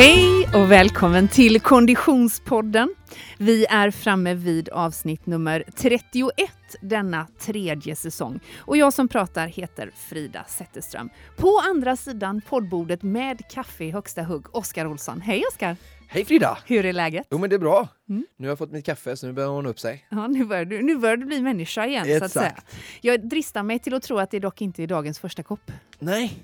Hej och välkommen till Konditionspodden. Vi är framme vid avsnitt nummer 31 denna tredje säsong. Och jag som pratar heter Frida Zetterström. På andra sidan poddbordet med kaffe i högsta hugg, Oskar Olsson. Hej Oskar! Hej Frida! Hur är läget? Jo men det är bra. Mm. Nu har jag fått mitt kaffe så nu börjar hon upp sig. Ja, nu börjar du, nu börjar du bli människa igen så att säga. Exakt. Jag dristar mig till att tro att det dock inte är dagens första kopp. Nej,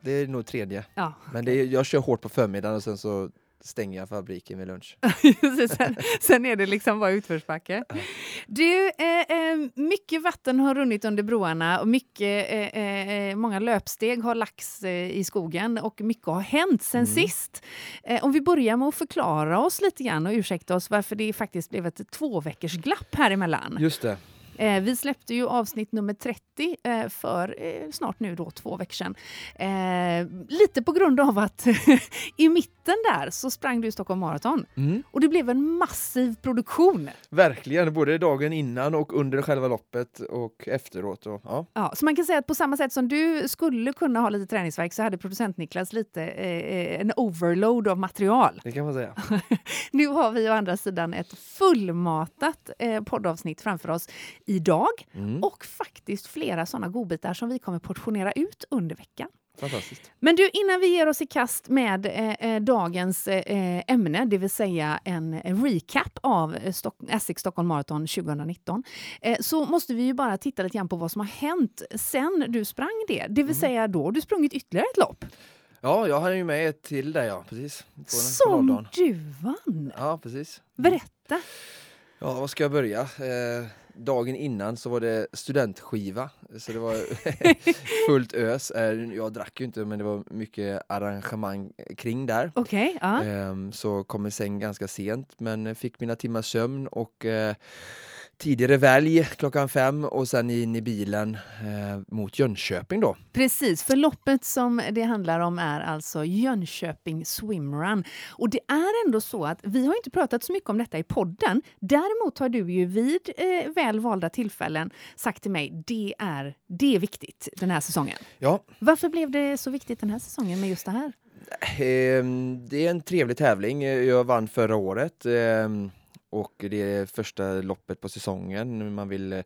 det är nog tredje. Ja, Men det är, jag kör hårt på förmiddagen och sen så stänger jag fabriken vid lunch. sen, sen är det liksom bara utförsbacke. Du, eh, eh, mycket vatten har runnit under broarna och mycket, eh, eh, många löpsteg har lagts eh, i skogen och mycket har hänt sen Mm. sist. Eh, om vi börjar med att förklara oss lite grann och ursäkta oss varför det faktiskt blev ett två veckors glapp här emellan. Just det. Eh, vi släppte ju avsnitt nummer 30 eh, för eh, snart nu då två veckor sedan. Eh, lite på grund av att i mitten där så sprang du Stockholm Marathon Mm. och det blev en massiv produktion. Verkligen, både dagen innan och under själva loppet och efteråt. Och, ja. Ja, så man kan säga att på samma sätt som du skulle kunna ha lite träningsverk så hade producent Niklas lite eh, en overload av material. Det kan man säga. Nu har vi å andra sidan ett fullmatat eh, poddavsnitt framför oss idag Mm. och faktiskt flera sådana godbitar som vi kommer portionera ut under veckan. Fantastiskt. Men du, innan vi ger oss i kast med eh, eh, dagens eh, ämne, det vill säga en recap av eh, Stock- Essex Stockholm Marathon 2019, eh, så måste vi ju bara titta lite grann på vad som har hänt sen du sprang det. Det vill säga då du sprungit ytterligare ett lopp Ja, jag har ju med ett till där ja, precis. På som du vann. Ja, precis. Berätta! Ja, var ska jag börja? Eh, dagen innan så var det studentskiva, så det var fullt ös. Eh, jag drack ju inte, men det var mycket arrangemang kring där. Okej, ja. Ehm, så kom i säng ganska sent men fick mina timmars sömn och tidigare välj klockan fem och sen in i bilen eh, mot Jönköping då. Precis, för loppet som det handlar om är alltså Jönköping Swimrun. Och det är ändå så att vi har inte pratat så mycket om detta i podden. Däremot har du ju vid eh, väl valda tillfällen sagt till mig det är, det är viktigt den här säsongen. Ja, Varför blev det så viktigt den här säsongen med just det här? ehm, det är en trevlig tävling. Jag vann förra året ehm, och det är första loppet på säsongen. Man vill eh,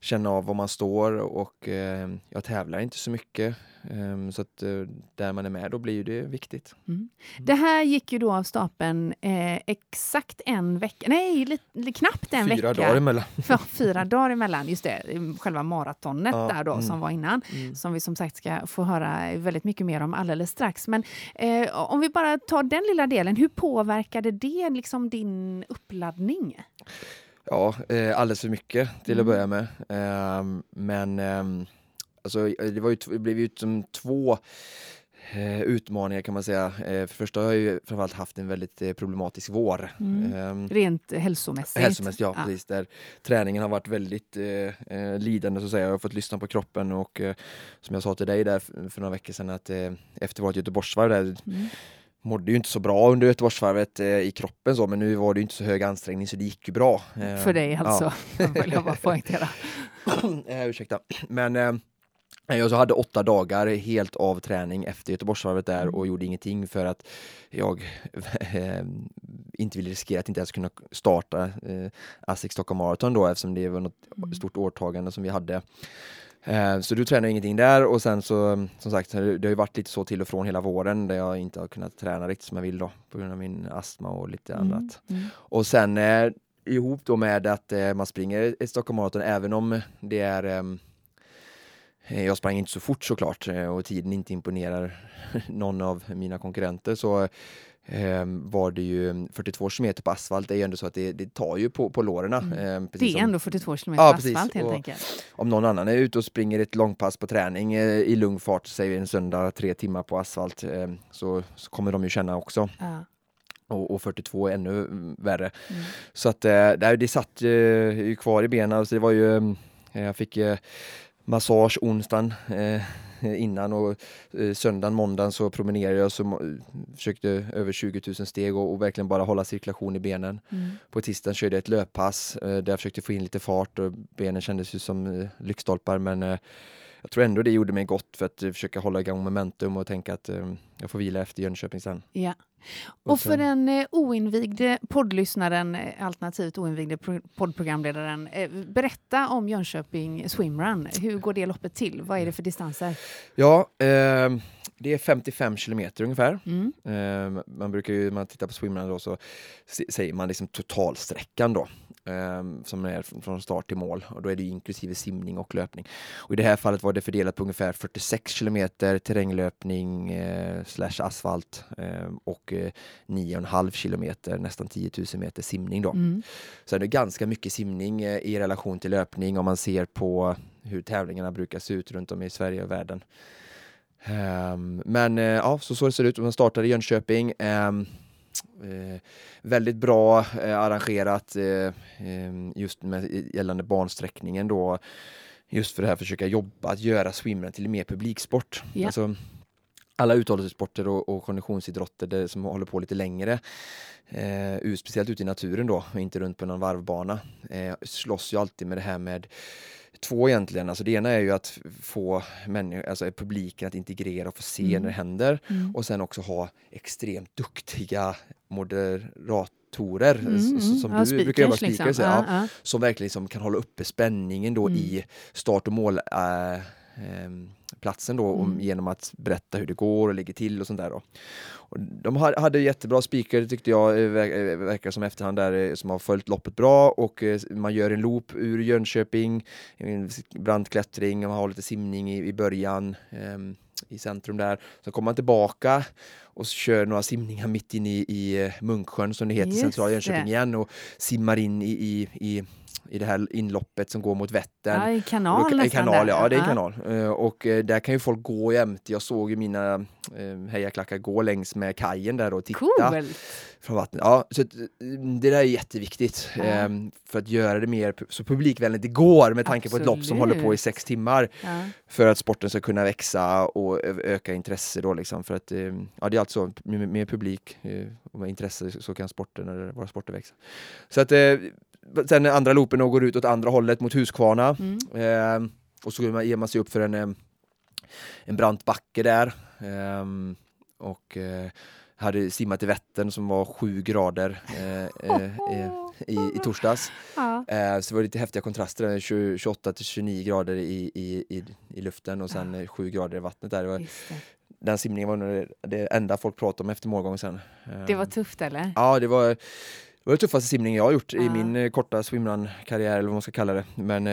känna av var man står och eh, jag tävlar inte så mycket. Ehm, så att eh, där man är med då blir det viktigt. Mm. Det här gick ju då av stapeln eh, exakt en vecka, nej, lite, lite knappt en Fyra vecka. dagar emellan. Ja, fyra dagar emellan, just det, själva maratonet Ja, där då mm. som var innan. Mm. som vi som sagt ska få höra väldigt mycket mer om alldeles strax. Men eh, om vi bara tar den lilla delen, hur påverkade det liksom din uppladdning? Ja, eh, alldeles för mycket till Mm. att börja med. Ehm, men ehm, alltså, det, var ju, det blev ju som två eh, utmaningar kan man säga. Eh, för första har jag ju framförallt haft en väldigt eh, problematisk vår. Mm. Ehm, Rent hälsomässigt? Hälsomässigt, ja, Ja. precis. Där träningen har varit väldigt eh, eh, lidande så att säga. Jag har fått lyssna på kroppen och eh, som jag sa till dig där för några veckor sedan att eh, efter vårt Göteborgsvarv där Mm. Mådde ju inte så bra under Göteborgsvarvet eh, i kroppen så men nu var det inte så hög ansträngning så det gick ju bra. Eh, För dig ja. alltså, vill jag bara poängtera. eh, ursäkta. Men eh, jag så hade åtta dagar helt av träning efter Göteborgsvarvet där Mm. och gjorde ingenting för att jag eh, inte ville riskera att inte ens kunna starta eh, ASSIQ Stockholm Marathon då eftersom det var något Mm. stort åtagande som vi hade. Eh, Så du tränade ingenting där och sen så som sagt det har ju varit lite så till och från hela våren där jag inte har kunnat träna riktigt som jag vill då på grund av min astma och lite annat. Mm. Och sen eh, ihop då med att eh, man springer ett Stockholm Marathon även om det är ehm, eh, jag sprang inte så fort såklart eh, och tiden inte imponerar någon av mina konkurrenter så eh, var det ju 42 km på asfalt. Det är ju ändå så att det, det tar ju på, på låren. Mm. Eh, Det är som- ändå 42 kilometer Ja, på precis. asfalt helt Och- enkelt. om någon annan är ute och springer ett långpass på träning eh, i lugn fart, säg en söndag, tre timmar på asfalt, eh, så, så kommer de ju känna också. Ja. Och, och 42 är ännu mm, värre. Mm. Så att eh, det, det satt eh, ju kvar i benen. Så det var ju, eh, jag fick massage onsdagen innan och eh, söndagen, måndagen så promenerade jag så mo- försökte över 20 000 steg och, och verkligen bara hålla cirkulation i benen. Mm. På tisdagen körde jag ett löppass eh, där jag försökte få in lite fart och benen kändes ju som eh, lyktstolpar men jag tror ändå det gjorde mig gott för att försöka hålla igång momentum och tänka att jag får vila efter Jönköping sen. Ja. Och för den eh, oinvigde poddlyssnaren, eh, alternativt oinvigde poddprogramledaren, eh, berätta om Jönköping Swimrun. Hur går det loppet till? Vad är det för distanser? Ja, eh, det är 55 kilometer ungefär. Mm. Eh, man brukar ju, när man tittar på swimrun då så säger man liksom totalsträckan då. Ehm, som är från start till mål och då är det inklusive simning och löpning. Och I det här fallet var det fördelat på ungefär 46 kilometer terränglöpning eh, slash asfalt eh, och eh, 9,5 kilometer, nästan 10 000 meter simning. Då. Mm. Så det är ganska mycket simning eh, i relation till löpning om man ser på hur tävlingarna brukar se ut runt om i Sverige och världen. Um, men uh, ja, så, så det ser det ut. Man startade i Jönköping. Um, Eh, väldigt bra eh, arrangerat eh, just med gällande bansträckningen då. Just för det här försöka jobba, att göra swimrun till mer publiksport. Ja. Alltså, alla uthållighetssporter och, och konditionsidrotter där, som håller på lite längre, eh, speciellt ute i naturen då, och inte runt på någon varvbana, eh, slåss ju alltid med det här med två egentligen. Alltså det ena är ju att få alltså publiken att integrera och få se mm. när det händer mm. och sen också ha extremt duktiga moderatorer mm, som ja, du brukar jobba speakers, liksom. ja, ja, som verkligen liksom kan hålla uppe spänningen då i mm. start och mål äh, platsen då mm. om, genom att berätta hur det går och ligger till och sånt där. Då. Och de hade jättebra speaker tyckte jag, eh, eh, verkar som efterhand där, eh, som har följt loppet bra och man gör en loop ur Jönköping, en brandklättring, man har lite simning i, i början um, i centrum där. Sen kommer man tillbaka och kör några simningar mitt inne i, i Munksjön som det heter, Just centrala Jönköping igen och simmar in i, i, i i det här inloppet som går mot Vättern. Ja, i kanal då, kanal, ja, det är en kanal. Uh, och uh, där kan ju folk gå jämt. Jag såg ju mina uh, hejaklackar gå längs med kajen där och titta cool. från vattnet. Ja, så det där är jätteviktigt ja. um, för att göra det mer så publikvänligt det går med tanke Absolut. på ett lopp som håller på i sex timmar. Ja. För att sporten ska kunna växa och öka intresse då liksom. För att ja, det är alltså med, med publik och med intresse så kan sporten, eller våra sporter växa. Så att sen andra loopen och går ut åt andra hållet mot Huskvarna. Mm. Eh, och så ger man sig upp för en, eh, en brant backe där. Eh, och eh, hade simmat i Vättern som var sju grader eh, eh, i, i torsdags. Ja. så det var lite häftiga kontraster, 28 till 29 grader i, i, i, i luften och sen ja. 7 grader i vattnet där. Det var, den simningen var nog det enda folk pratade om efter målgången sen. Det var tufft eller? Ja, det var det var den tuffaste simningen jag har gjort ja. i min eh, korta swimrun-karriär, eller vad man ska kalla det. Men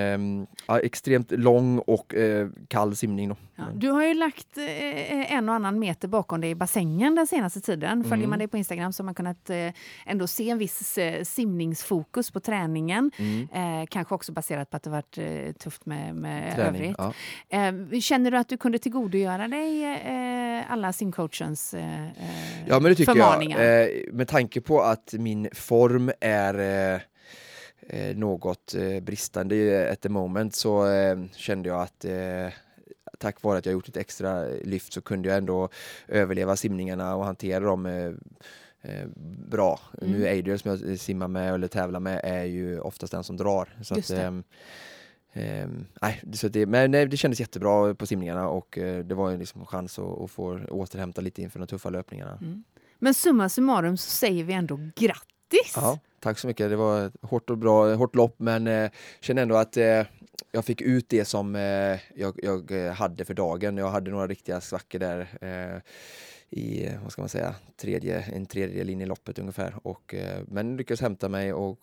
eh, extremt lång och eh, kall simning. Då. Ja, du har ju lagt eh, en och annan meter bakom dig i bassängen den senaste tiden. Följer mm. man dig på Instagram så har man kunnat eh, ändå se en viss eh, simningsfokus på träningen. Mm. kanske också baserat på att det varit tufft med, med Träning, övrigt. Ja. känner du att du kunde tillgodogöra dig alla simcoachens ja, men det tycker förmaningar? Jag. med tanke på att min form är eh, eh, något eh, bristande at the moment så eh, kände jag att eh, tack vare att jag gjort ett extra lyft så kunde jag ändå överleva simningarna och hantera dem eh, bra. Mm. Nu Adriel som jag simmar med eller tävlar med är ju oftast den som drar. Så att, ehm, nej, så det, men nej, det kändes jättebra på simningarna och det var en liksom chans att, att få återhämta lite inför de tuffa löpningarna. Mm. Men summa summarum så säger vi ändå grattis grattis! Ja, tack så mycket. Det var ett hårt och bra hårt lopp men eh, känner ändå att eh, jag fick ut det som eh, jag, jag, eh, hade för dagen. Jag hade några riktiga svackor där eh, i, vad ska man säga, tredje, en tredjedel in i loppet ungefär. Och, eh, men lyckades hämta mig och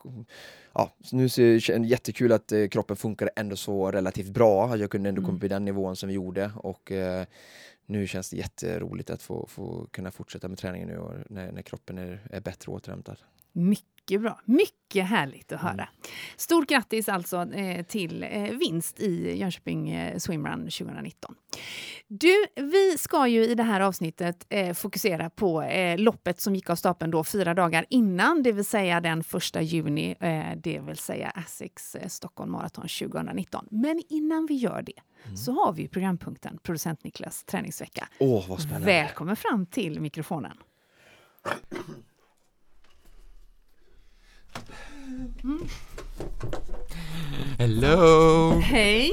ja, nu ser det jättekul att eh, kroppen funkade ändå så relativt bra. Jag kunde ändå mm. komma upp i den nivån som vi gjorde och eh, nu känns det jätteroligt att få, få kunna fortsätta med träningen nu när, när kroppen är, är bättre återhämtad. Mycket bra. Mycket härligt att höra. Mm. Stort grattis alltså eh, till eh, vinst i Jönköping eh, Swimrun 2019. Du, vi ska ju i det här avsnittet fokusera på loppet som gick av stapeln då fyra dagar innan, det vill säga den första juni, det vill säga Asics Stockholm Marathon 2019. Men innan vi gör det mm. så har vi programpunkten Producent Niklas träningsvecka. Åh, vad spännande! Välkommen fram till mikrofonen. Hello! Hej!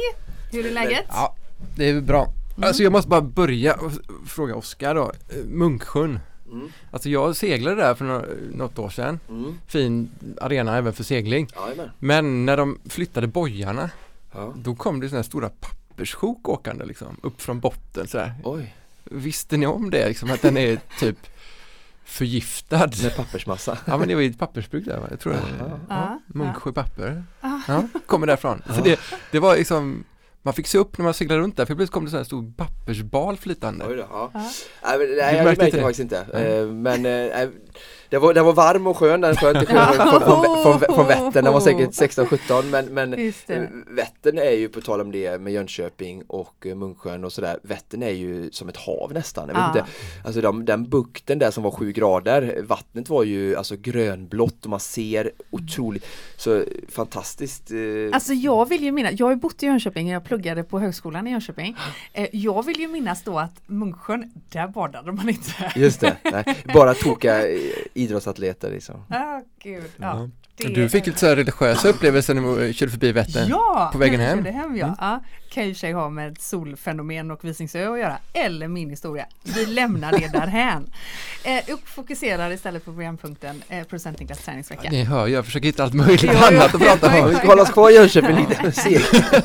Hur är läget? Ja, det är bra. Alltså jag måste bara börja och fråga Oskar då, Munksjön. Mm. Alltså jag seglade där för nå- något år sedan. Mm. Fin arena även för segling. Jajamän. Men när de flyttade bojarna, Ja. då kom det sådana här stora papperssjok åkande liksom, upp från botten sådär. Oj, Visste ni om det liksom, att den är typ förgiftad? med pappersmassa. Ja men det var ju ett pappersbruk där va? Jag tror det. Ja, Ja, Munksjö papper. Ja, kommer därifrån. Så det, det var liksom man fick se upp när man seglade runt där för plötsligt kom det så här stor pappersbal flytande. Oj då, ja. Ja. Nej, men, nej, Du jag märkte märkte inte det? faktiskt inte. Eh, Men eh, det var, det var varm och skön den sjön till Ja. från, från, från, från Vättern. Den var säkert 16-17 men, men eh. Vättern är ju på tal om det med Jönköping och eh, Munksjön och sådär. Vättern är ju som ett hav nästan. Jag vet Ja. inte, alltså de, den bukten där som var sju grader, vattnet var ju alltså grönblått och man ser otroligt, så fantastiskt. eh, Alltså jag vill ju minnas, jag har ju bott i Jönköping, jag pluggade på högskolan i Jönköping. Jag vill ju minnas då att Munksjön, där badade man inte. Just det, nej, bara toka idrottsatleter liksom. Ah, gud. Ja, det Du fick lite så här religiösa upplevelser när du körde förbi Vättern? Ja, på vägen hem. körde hem ja. Mm. ja. Kan ju sig ha med solfenomen och Visingsö att göra. Eller min historia. Vi lämnar det därhän. Eh, och fokuserar istället på programpunkten eh, Producent Niklas träningsvecka. Ni hör, jag försöker hitta allt möjligt Ja, ja. annat att prata Ja, om. vi ska hålla oss kvar i Jönköping lite.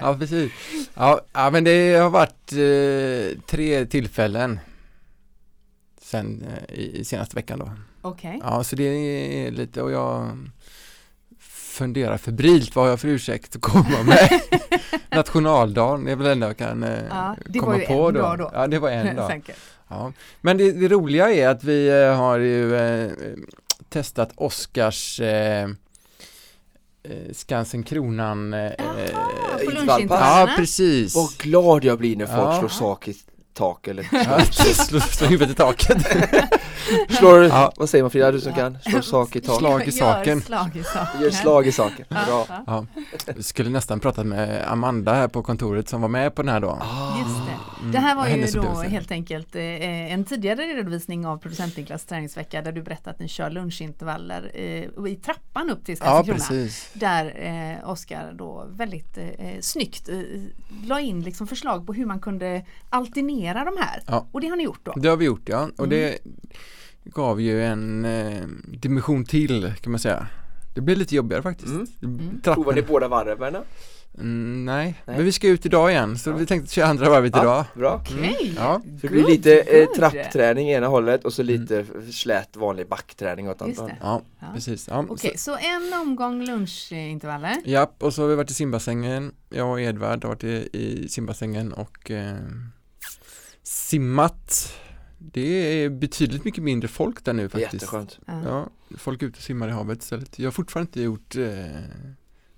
Ja, precis. Ja, ja men det har varit eh, tre tillfällen sen eh, i, i senaste veckan då. Okej. Ja, så det är lite och jag funderar febrilt vad jag har för ursäkt att komma med. Nationaldagen är väl det enda jag kan eh, Ja, det komma var ju på en då. dag då. Ja, det var en dag. Ja. Men det, det roliga är att vi eh, har ju eh, testat Oscars eh, Skansen Kronan eh, Jaha, på. Ja, precis. Vad glad jag blir när folk Ja. slår sak i tak eller slå, slå huvudet i taket. slår, Ja. vad säger man Frida, du som kan? Slår sak i tak. Slag i saken. Gör slag i saken. Gör slag i saken. Ja, Bra. ja. Ja, vi skulle nästan pratat med Amanda här på kontoret som var med på den här dagen. Ah. Just det. Mm, Det här var ju då upplevelse. helt enkelt eh, en tidigare redovisning av producent Niklas träningsvecka där du berättat att ni kör lunchintervaller eh, i trappan upp till Ja, Skansenkrona. precis. Där eh, Oskar då väldigt eh, snyggt eh, la in liksom förslag på hur man kunde alternera de här. Ja. Och det har ni gjort då? Det har vi gjort ja, och Mm. det gav ju en eh, dimension till kan man säga. Det blev lite jobbigare faktiskt. Mm. Mm. Provar ni båda varven? Mm, nej. Nej. men vi ska ut idag igen så Ja. vi tänkte köra andra varvet idag. Ja, bra. Okej, Ja. Så det blir lite eh, trappträning i ena hållet och så lite slät vanlig backträning åt andra hållet. Ja, Ja. precis. Ja, Okej, så en omgång lunchintervaller. så, japp, och så har vi varit i simbassängen. Jag och Edvard har varit i, i simbassängen och eh, simmat. Det är betydligt mycket mindre folk där nu faktiskt. Jätteskönt. Ja. Ja, folk är ute och simmar i havet istället. Jag har fortfarande inte gjort eh,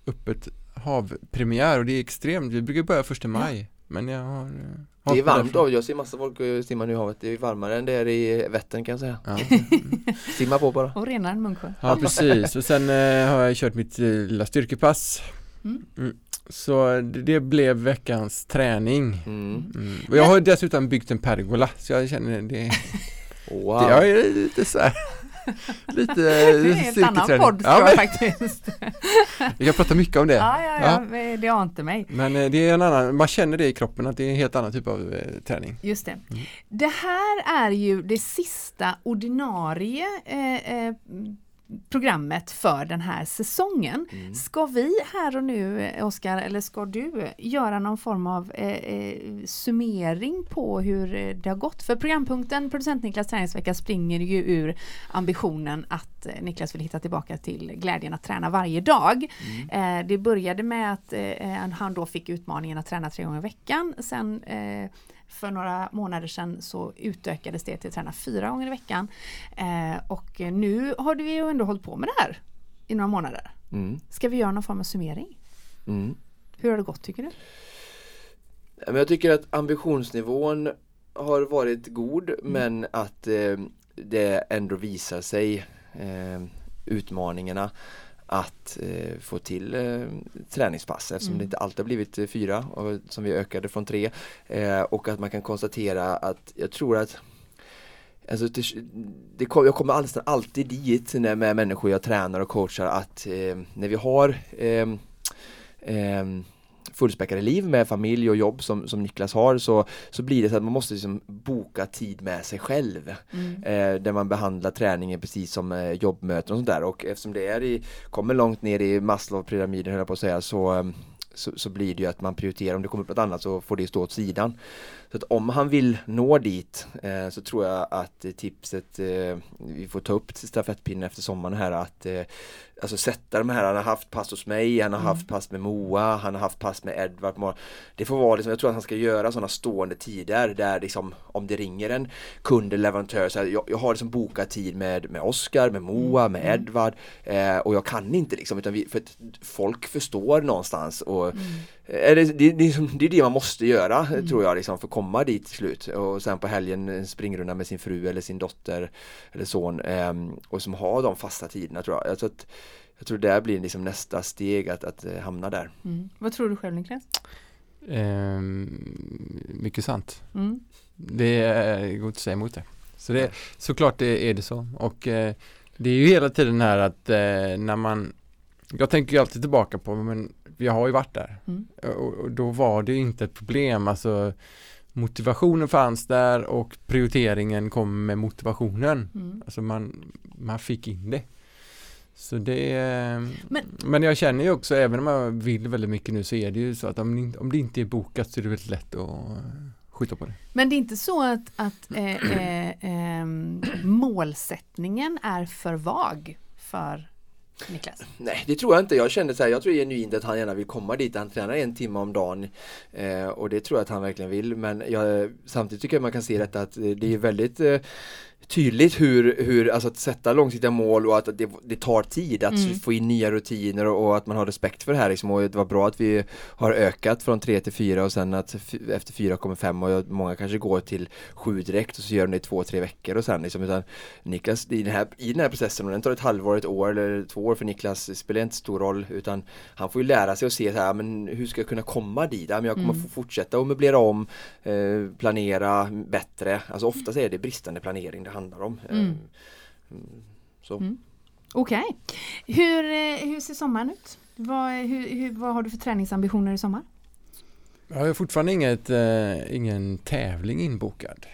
öppet havpremiär och det är extremt. Vi brukar börja första maj. Men jag har... Eh, Det är varmt då, jag ser massa folk simma nu i havet. Det är varmare än det är i Vättern kan jag säga. Ja. Simma på bara. Och renare än Munksjö. ja, precis. Och sen eh, har jag kört mitt eh, lilla styrkepass. Mm. Mm. Så det, blev veckans träning. Mm. Mm. Och jag har dessutom byggt en pergola så jag känner det, Wow. det jag är lite så här Lite Det är en annan styrketräning. podd Ja, men, faktiskt. vi kan prata mycket om det. Ja, ja, ja, det ante mig. Men eh, det är en annan, man känner det i kroppen att det är en helt annan typ av eh, träning. Just det. Det här är ju det sista ordinarie eh, eh, programmet för den här säsongen. Mm. Ska vi här och nu, Oskar, eller ska du göra någon form av eh, eh, summering på hur det har gått? För programpunkten Producent Niklas träningsvecka springer ju ur ambitionen att eh, Niklas vill hitta tillbaka till glädjen att träna varje dag. Eh, det började med att eh, han då fick utmaningen att träna tre gånger i veckan. Sen för några månader sedan så utökades det till att träna fyra gånger i veckan. Eh, och nu har vi ju ändå hållit på med det här i några månader. Mm. Ska vi göra någon form av summering? Mm. Hur har det gått tycker du? Jag tycker att ambitionsnivån har varit god men att eh, det ändå visar sig eh, utmaningarna att eh, få till eh, träningspass eftersom Mm. det inte alltid har blivit eh, fyra och, som vi ökade från tre eh, och att man kan konstatera att jag tror att Alltså det, det kom, jag kommer nästan alltid dit när, med människor jag tränar och coachar att eh, när vi har ehm, fullspäckade liv med familj och jobb som, som Niklas har så, så blir det så att man måste liksom boka tid med sig själv. Mm. Eh, där man behandlar träningen precis som eh, jobbmöten och sånt där och eftersom det är i, kommer långt ner i Maslow-pyramiden höll jag på att säga så, eh, så, så blir det ju att man prioriterar, om det kommer upp något annat så får det stå åt sidan. Så att om han vill nå dit eh, så tror jag att tipset, eh, vi får ta upp stafettpinnen efter sommaren här att eh, alltså sätta de här, han har haft pass hos mig, han har Mm. haft pass med Moa, han har haft pass med Edvard. Det får vara liksom, jag tror att han ska göra sådana stående tider där liksom om det ringer en kund eller leverantör så här, jag, jag har liksom bokat tid med, med Oskar, med Moa, med Mm. Edvard eh, och jag kan inte liksom utan vi, för folk förstår någonstans och Mm. Det, det, det, är det är det man måste göra Mm. tror jag liksom för att komma dit till slut och sen på helgen en springrunda med sin fru eller sin dotter eller son ehm, och som har de fasta tiderna tror jag. Jag tror, att, jag tror det blir liksom nästa steg att, att eh, hamna där. Mm. Vad tror du själv Niklas? Ehm, mycket sant. Mm. Det är går inte att säga emot det. Så det, såklart det är det så. Och eh, det är ju hela tiden här att eh, när man Jag tänker ju alltid tillbaka på men vi har ju varit där. Mm. Och, och då var det inte ett problem. Alltså motivationen fanns där och prioriteringen kom med motivationen. Mm. Alltså man, man fick in det. Så det Men- men, jag känner ju också, även om jag vill väldigt mycket nu så är det ju så att om, om det inte är bokat så är det väldigt lätt att skjuta på det. Men det är inte så att, att eh, eh, ehm, målsättningen är för vag för Niklas? Nej det tror jag inte. Jag kände så här, jag tror genuint att han gärna vill komma dit. Han tränar en timme om dagen eh, och det tror jag att han verkligen vill. Men jag, samtidigt tycker jag man kan se detta att eh, det är väldigt eh, tydligt hur, hur alltså att sätta långsiktiga mål och att det, det tar tid att Mm. få in nya rutiner och, och att man har respekt för det här liksom. och det var bra att vi har ökat från 3 till 4 och sen att efter 4 kommer 5 och många kanske går till 7 direkt och så gör de det i 2-3 veckor och sen liksom utan Niklas i den här, i den här processen och den tar ett halvår, ett år eller två år för Niklas spelar inte stor roll utan han får ju lära sig och se så här, men hur ska jag kunna komma dit? Ja, men jag kommer Mm. få fortsätta att möblera om, eh, planera bättre. Alltså oftast är det bristande planering det handlar om. Mm. mm, Så. Mm. Okej. Hur, eh, hur ser sommaren ut? Vad, hur, hur, vad har du för träningsambitioner i sommar? Jag har fortfarande inget, eh, ingen tävling inbokad.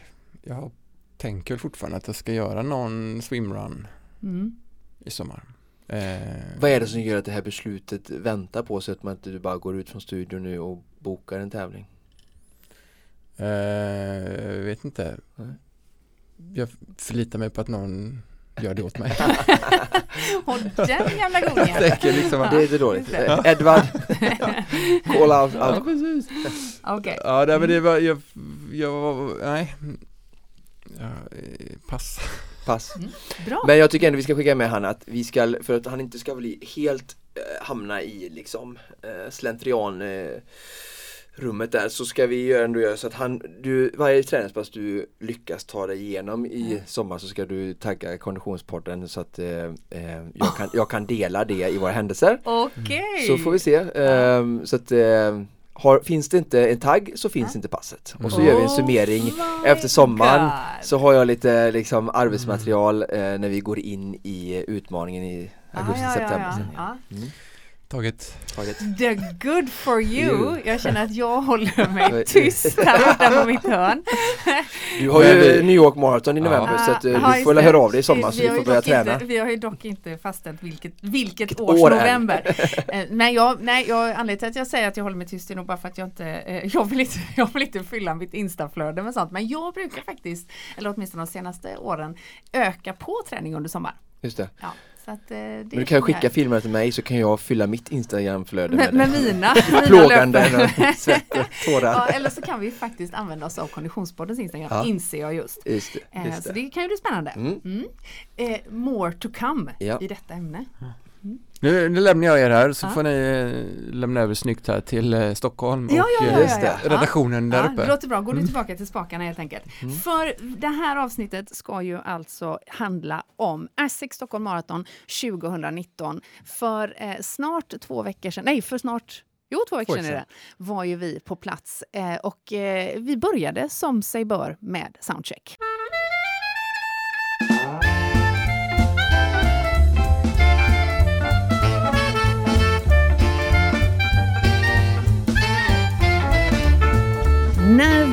Jag tänker fortfarande att jag ska göra någon swimrun Mm. i sommar. Eh, Vad är det som gör att det här beslutet väntar på sig att man inte bara går ut från studion nu och bokar en tävling? Eh, jag vet inte. Nej. Jag förlitar mig på att någon gör det åt mig. Och den jävla gången! Jag tänker liksom att- Det är inte dåligt. Edvard, call out. Ja, precis. Okej. Ja, nej, men det var, jag, jag var, nej. Ja, pass. Pass. Bra. Men jag tycker ändå vi ska skicka med han att vi ska, för att han inte ska bli helt eh, hamna i liksom eh, slentrian eh, rummet där så ska vi ändå göra så att han, du, varje träningspass du lyckas ta dig igenom i Mm. sommar så ska du tagga konditionspodden så att eh, eh, jag, kan, jag kan dela det i våra händelser. Okej. Så får vi se. Ehm, så att eh, har, finns det inte en tagg så finns Ja. inte passet. Och så gör vi en summering Oh efter sommaren God. så har jag lite liksom arbetsmaterial eh, när vi går in i utmaningen i Ja, augusti, ja, ja, ja, ja. Mm. Taget. Taget. The good for you. You. Jag känner att jag håller mig tyst här borta på mitt hörn. Du har Men ju New York Marathon i november Ah, så att, eh, ja, du får väl det. höra av dig i sommar så vi har får ju börja dock träna. Inte, vi har ju dock inte fastställt vilket, vilket Vilket års år november. Eh, nej, jag, nej, jag, anledningen till att jag säger att jag håller mig tyst är nog bara för att jag inte, eh, jag vill inte, jag vill inte fylla mitt instaflöde med sånt. Men jag brukar faktiskt, eller åtminstone de senaste åren, öka på träning under sommaren. Just det. Ja, så att, eh, det Men du kan skicka filmer till mig så kan jag fylla mitt Instagramflöde med, med, med det. mina, mina Plågande löpare. svett och Ja, tårar. eller så kan vi faktiskt använda oss av Konditionspoddens Instagram, Ja. inser jag just. Just det. Eh, Just så det. det kan ju bli spännande. Mm. Mm. Eh, more to come Ja. i detta ämne. Nu, nu lämnar jag er här så Ja. får ni eh, lämna över snyggt här till eh, Stockholm Ja, och ja, eh, redaktionen där uppe. det låter bra, går du Mm. tillbaka till spakarna helt enkelt. Mm. För det här avsnittet ska ju alltså handla om Essex Stockholm Marathon 2019. För eh, snart två veckor sedan, nej för snart Jo, två veckor veckor sedan är det. Var ju vi på plats eh, och eh, vi började som sig bör med soundcheck.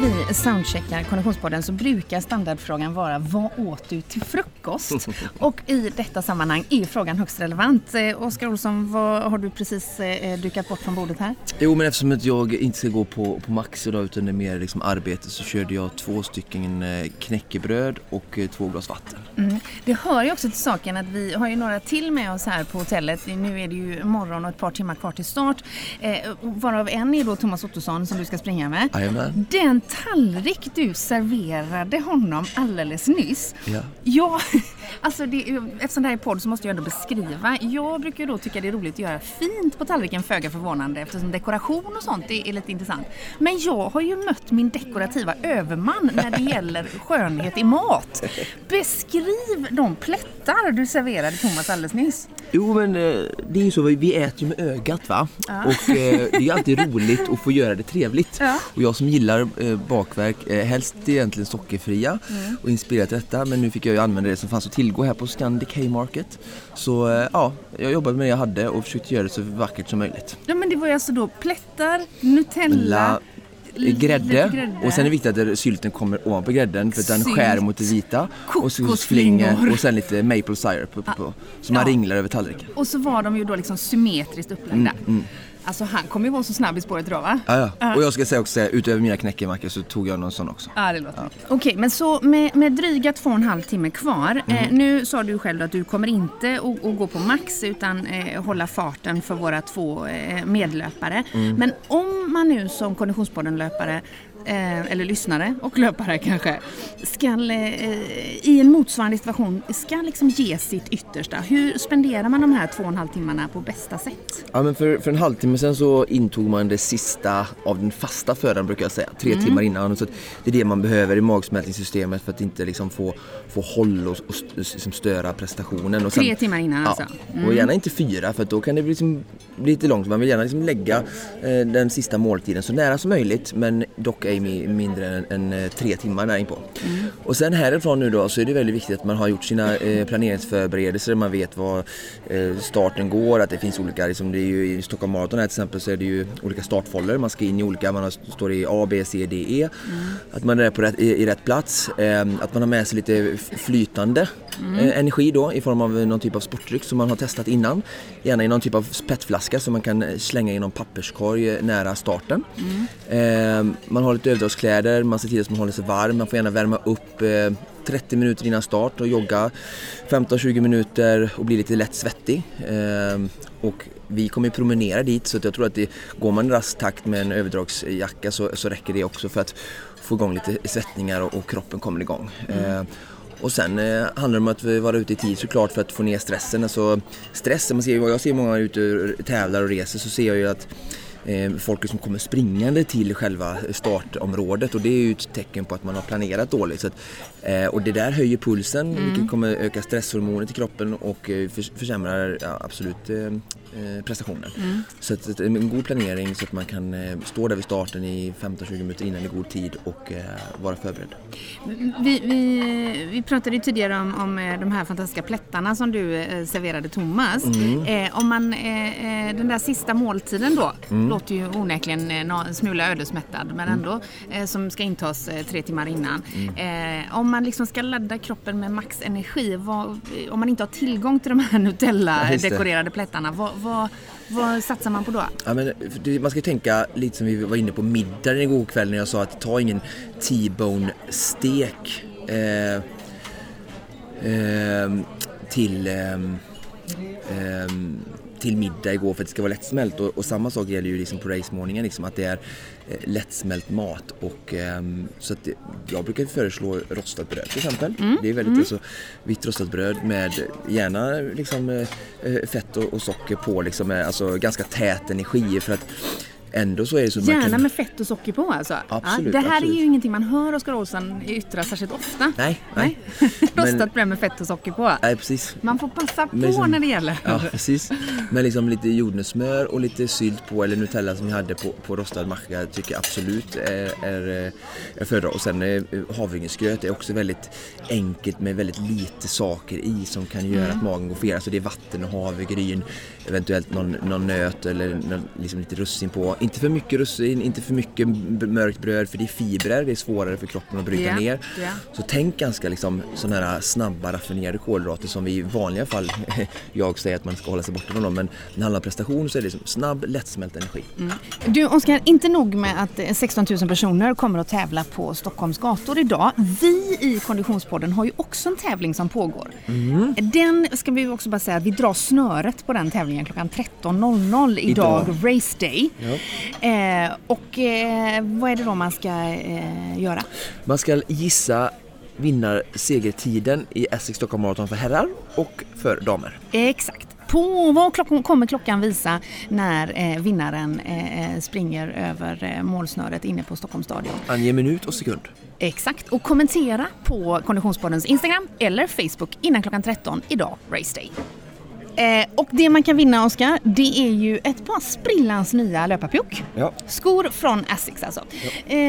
Lunar soundcheckar Konditionspodden så brukar standardfrågan vara vad åt du till frukost? Och i detta sammanhang är frågan högst relevant. Eh, Oskar Olsson, vad har du precis eh, dukat bort från bordet här? Jo men eftersom att jag inte ska gå på, på Max idag utan det är mer liksom arbete så körde jag två stycken eh, knäckebröd och eh, två glas vatten. Mm. Det hör ju också till saken att vi har ju några till med oss här på hotellet. Nu är det ju morgon och ett par timmar kvar till start. Eh, varav en är då Thomas Ottosson som du ska springa med. Jajamän. Den tallrik du serverade honom alldeles nyss. Ja. Ja, alltså det, eftersom det här är podd så måste jag ändå beskriva. Jag brukar då tycka det är roligt att göra fint på tallriken, föga förvånande eftersom dekoration och sånt är, är lite intressant. Men jag har ju mött min dekorativa överman när det gäller skönhet i mat. Beskriv de plättar du serverade Thomas alldeles nyss. Jo men eh, det är ju så, vi äter ju med ögat va? Och eh, det är ju alltid roligt att få göra det trevligt. Ja. Och jag som gillar eh, bakverk, eh, helst egentligen sockerfria Mm. och inspirerat detta men nu fick jag ju använda det som fanns att tillgå här på Scandic Haymarket. Så eh, ja, jag jobbade med det jag hade och försökte göra det så vackert som möjligt. Ja men det var ju alltså då plättar, Nutella, La, grädde. grädde. och sen är det viktigt att sylten kommer ovanpå grädden för att den Sylt. skär mot det vita. Kokosflingor. och sen lite maple syrup uppe på. Så man Ja. ringlar över tallriken. Och så var de ju då liksom symmetriskt upplagda. Alltså han kommer ju vara så snabb i spåret idag va? Ja, ja. Och jag ska säga också, utöver mina knäckemackor så tog jag någon sån också. Ja, det låter mycket. Okej, men så med, med dryga två och en halv timme kvar. Eh, nu sa du själv att du kommer inte att, gå på max utan eh, hålla farten för våra två eh, medlöpare. Men om man nu som Konditionspodden-löpare eh, eller lyssnare och löpare kanske, ska eh, i en motsvarande situation ska liksom ge sitt yttersta. Hur spenderar man de här två och en halv timmarna på bästa sätt? Ja, men för, för en halvtimme sen så intog man det sista av den fasta födan brukar jag säga. Tre timmar innan. Så det är det man behöver i magsmältningssystemet för att inte liksom få, få håll och, och liksom störa prestationen. Och Tre timmar innan ja, alltså? och gärna inte fyra för då kan det bli, liksom, lite långt. Man vill gärna liksom lägga eh, den sista måltiden så nära som möjligt men dock mi- mindre än, än eh, tre timmar där inpå. Och sen härifrån nu då så är det väldigt viktigt att man har gjort sina eh, planeringsförberedelser, man vet var eh, starten går, att det finns olika, liksom, det är ju i Stockholm Marathon här till exempel så är det ju olika startfållor, man ska in i olika, man har, står i A, B, C, D, E. Att man är på rätt, i, i rätt plats, eh, att man har med sig lite flytande eh, energi då i form av någon typ av sportdryck som man har testat innan. Gärna i någon typ av petflaska som man kan slänga i någon papperskorg eh, nära starten. Eh, man har lite överdragskläder, man ser till att man håller sig varm, man får gärna värma upp eh, 30 minuter innan start och jogga 15-20 minuter och bli lite lätt svettig. Eh, och vi kommer ju promenera dit så jag tror att det, går man i rask takt med en överdragsjacka så, så räcker det också för att få igång lite svettningar och, och kroppen kommer igång. Eh, och sen eh, handlar det om att vara ute i tid såklart för att få ner stressen. Alltså, stressen, man ser, jag ser många ute och tävlar och reser så ser jag ju att eh, folk som kommer springande till själva startområdet och det är ju ett tecken på att man har planerat dåligt. Så att, eh, och det där höjer pulsen vilket kommer öka stresshormonet i kroppen och eh, för, försämrar ja, absolut eh, prestationen. Så att, en god planering så att man kan eh, stå där vid starten i 15-20 minuter innan i god tid och eh, vara förberedd. Vi, vi, vi pratade tidigare om, om de här fantastiska plättarna som du serverade Thomas. Eh, om man, den där sista måltiden då, låter ju onekligen en smula ödesmättad men ändå, eh, som ska intas tre timmar innan. Eh, om man liksom ska ladda kroppen med max energi, vad, om man inte har tillgång till de här. Nutella-dekorerade plättarna, vad, vad, vad satsar man på då? Ja, men det, man ska tänka lite som vi var inne på middagen igår kväll när jag sa att ta ingen T-bone stek eh, eh, till, eh, eh, till middag igår för att det ska vara lättsmält. Och, och samma sak gäller ju liksom på racemorningen liksom att det är eh, lättsmält mat. Och ehm, så att det, jag brukar föreslå rostat bröd till exempel. Det är väldigt alltså, vitt rostat bröd med gärna liksom eh, eh, fett och, och socker på liksom alltså ganska tät energi för att ändå så är det så Gärna kan... med fett och socker på alltså? Absolut, ja, det här absolut. är ju ingenting man hör Oskar Olsson yttra särskilt ofta. Nej, nej. Rostat bröd med fett och socker på. Nej precis. Man får passa på liksom- när det gäller. Ja, precis. Men liksom lite jordnötssmör och lite sylt på eller Nutella som vi hade på, på rostad macka tycker jag absolut är, är, är föredra. Och sen eh, havregrynsgröt är också väldigt enkelt med väldigt lite saker i som kan göra Mm. att magen går fel. Så det är vatten och havregryn, eventuellt någon, någon nöt eller någon, liksom lite russin på. Inte för mycket russin, inte för mycket mörkt bröd för det är fibrer, det är svårare för kroppen att bryta Ja, ner. ja. Så tänk ganska liksom sådana här snabba raffinerade kolhydrater som vi i vanliga fall, jag säger att man ska hålla sig borta från dem, men när det handlar om prestation så är det liksom snabb, lättsmält energi. Du Oskar, inte nog med att eh, 16 000 personer kommer att tävla på Stockholms gator idag. Vi i Konditionspodden har ju också en tävling som pågår. Mm. Den ska vi också bara säga att vi drar snöret på den tävlingen klockan 13.00 idag, Idag. Race Day. Eh, och eh, vad är det då man ska eh, göra? Man ska gissa vinnarsegertiden i Essex Stockholm Marathon för herrar och för damer. Exakt. På vad klockan, kommer klockan visa när vinnaren springer över målsnöret inne på Stockholms stadion? Ange minut och sekund. Exakt. Och kommentera på Konditionspoddens Instagram eller Facebook innan klockan 13 idag, Race Day. Eh, och det man kan vinna, Oskar, det är ju ett par sprillans nya löparpjuck. Ja. Skor från Asics alltså. Eh,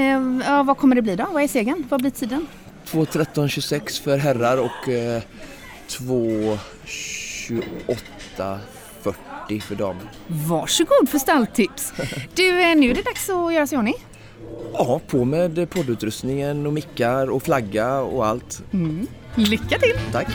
ja, vad kommer det bli då? Vad är segern? Vad blir tiden? 2.13.26 för herrar och eh, 2.28.40 för damer. Varsågod för stalltips. Du, eh, nu är det dags att göra sig i ordning. Ja, på med poddutrustningen och mickar och flagga och allt. Lycka till! Tack!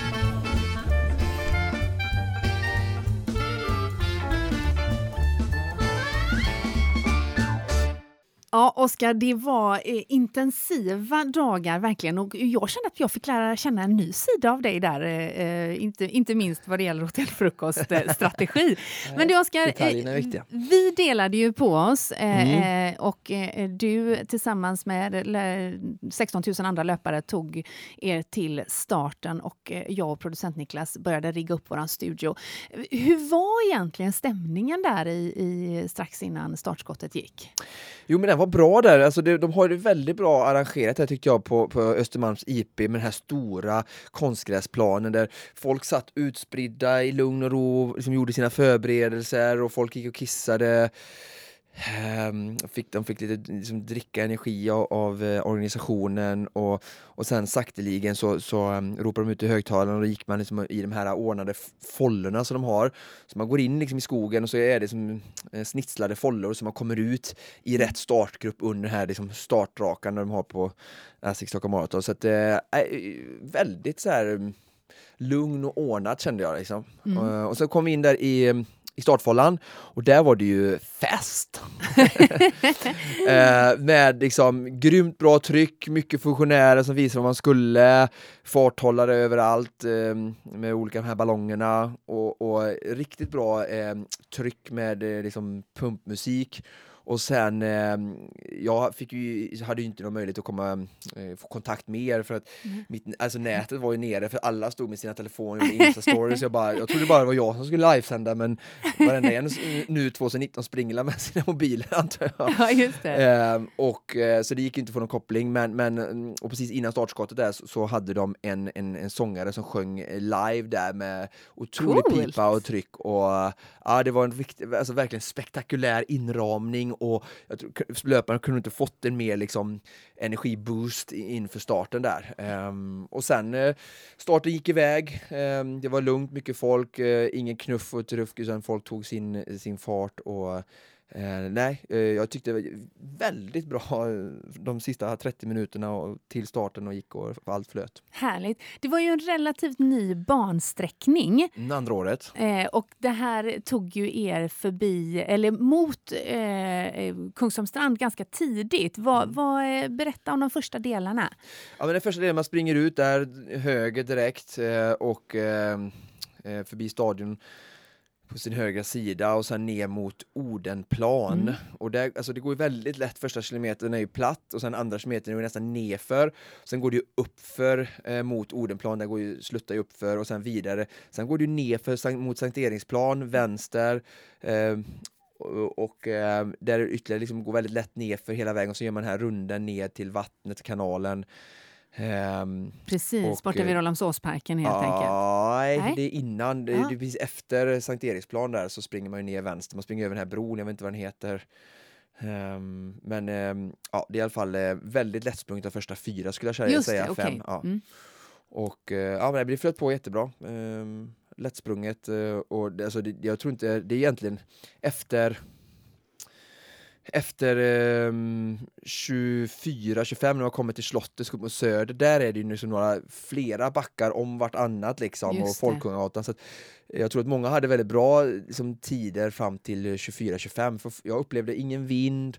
Ja, Oskar, det var eh, intensiva dagar verkligen och jag kände att jag fick lära känna en ny sida av dig där, eh, eh, inte, inte minst vad det gäller hotellfrukoststrategi. Men du Oskar, vi delade ju på oss eh, Mm. och du tillsammans med lä- 16 000 andra löpare tog er till starten och jag och producent Niklas började rigga upp våran studio. Hur var egentligen stämningen där i, i, strax innan startskottet gick? Jo men den var bra där, alltså det, de har det väldigt bra arrangerat här tyckte jag på, på Östermalms IP med den här stora konstgräsplanen där folk satt utspridda i lugn och ro, liksom gjorde sina förberedelser och folk gick och kissade. Ehm, fick, de fick lite liksom, dricka energi av, av eh, organisationen och, och sen sakteligen så, så um, ropade de ut i högtalarna och då gick man liksom i de här ordnade follorna som de har. Så man går in liksom i skogen och så är det som eh, snitslade follor så man kommer ut i rätt startgrupp under den här liksom startrakan de har på Asics Stockholm Marathon. Så att, eh, eh, väldigt så här mm, lugn och ordnat kände jag. Liksom. Eh, och så kom vi in där i, i startfållan och där var det ju fest! eh, med liksom grymt bra tryck, mycket funktionärer som visar vad man skulle, farthållare överallt eh, med olika de här ballongerna och, och riktigt bra eh, tryck med eh, liksom pumpmusik. Och sen, eh, jag fick ju, hade ju inte någon möjlighet att komma, eh, få kontakt med er för att mitt, alltså nätet var ju nere för alla stod med sina telefoner och Insta-stories. Jag, bara, jag trodde bara det var jag som skulle livesända men varenda en nu 2019 springer med sina mobiler antar jag. Ja, just. Ehm, och, eh, så det gick inte att få någon koppling men, men mm, och precis innan startskottet där så, så hade de en, en, en sångare som sjöng live där med otrolig Coolt. pipa och tryck och ja det var en riktig, alltså verkligen spektakulär inramning och jag tror löparna kunde inte fått en mer liksom energiboost inför starten där. Um, och sen uh, starten gick iväg, um, det var lugnt, mycket folk, uh, ingen knuff och truff utan folk tog sin, sin fart och Eh, nej, eh, jag tyckte det var väldigt bra eh, de sista 30 minuterna och, till starten och gick och allt flöt. Härligt. Det var ju en relativt ny bansträckning. Mm, Andra året. Eh, och det här tog ju er förbi, eller mot eh, eh, Kungsholmstrand ganska tidigt. Vad, Mm. vad, eh, berätta om de första delarna. Ja, men den första delen man springer ut där höger direkt och förbi stadion på sin högra sida och sen ner mot Odenplan. Mm. Och där, alltså det går ju väldigt lätt, första kilometern är ju platt och sen andra kilometern är ju nästan nerför. Sen går det ju uppför eh, mot Odenplan, där går ju, sluttar ju uppför och sen vidare. Sen går det ju nerför mot Sankt Eriksplan, vänster. Eh, och, och eh, där ytterligare liksom går väldigt lätt nerför hela vägen och så gör man den här runden ner till vattnet, kanalen. Ehm, Precis, Och, borta vid eh, Rålambshovsparken helt enkelt. Nej, Nej. det är innan. Det, det är efter Sankt Eriksplan där så springer man ju ner vänster. Man springer över den här bron, jag vet inte vad den heter. Ehm, men ehm, ja, det är i alla fall eh, väldigt lättsprunget de första fyra skulle jag säga. Just säga det, fem. Ja. Mm. Och eh, ja, men det flöt på jättebra. Um, lättsprunget eh, och det, alltså det, jag tror inte, det är egentligen efter efter eh, 24-25 när man kommer till slottet upp mot söder, där är det ju liksom några flera backar om vartannat liksom Just och. Folkungagatan. Så att, jag tror att många hade väldigt bra liksom, tider fram till 24-25 för jag upplevde ingen vind,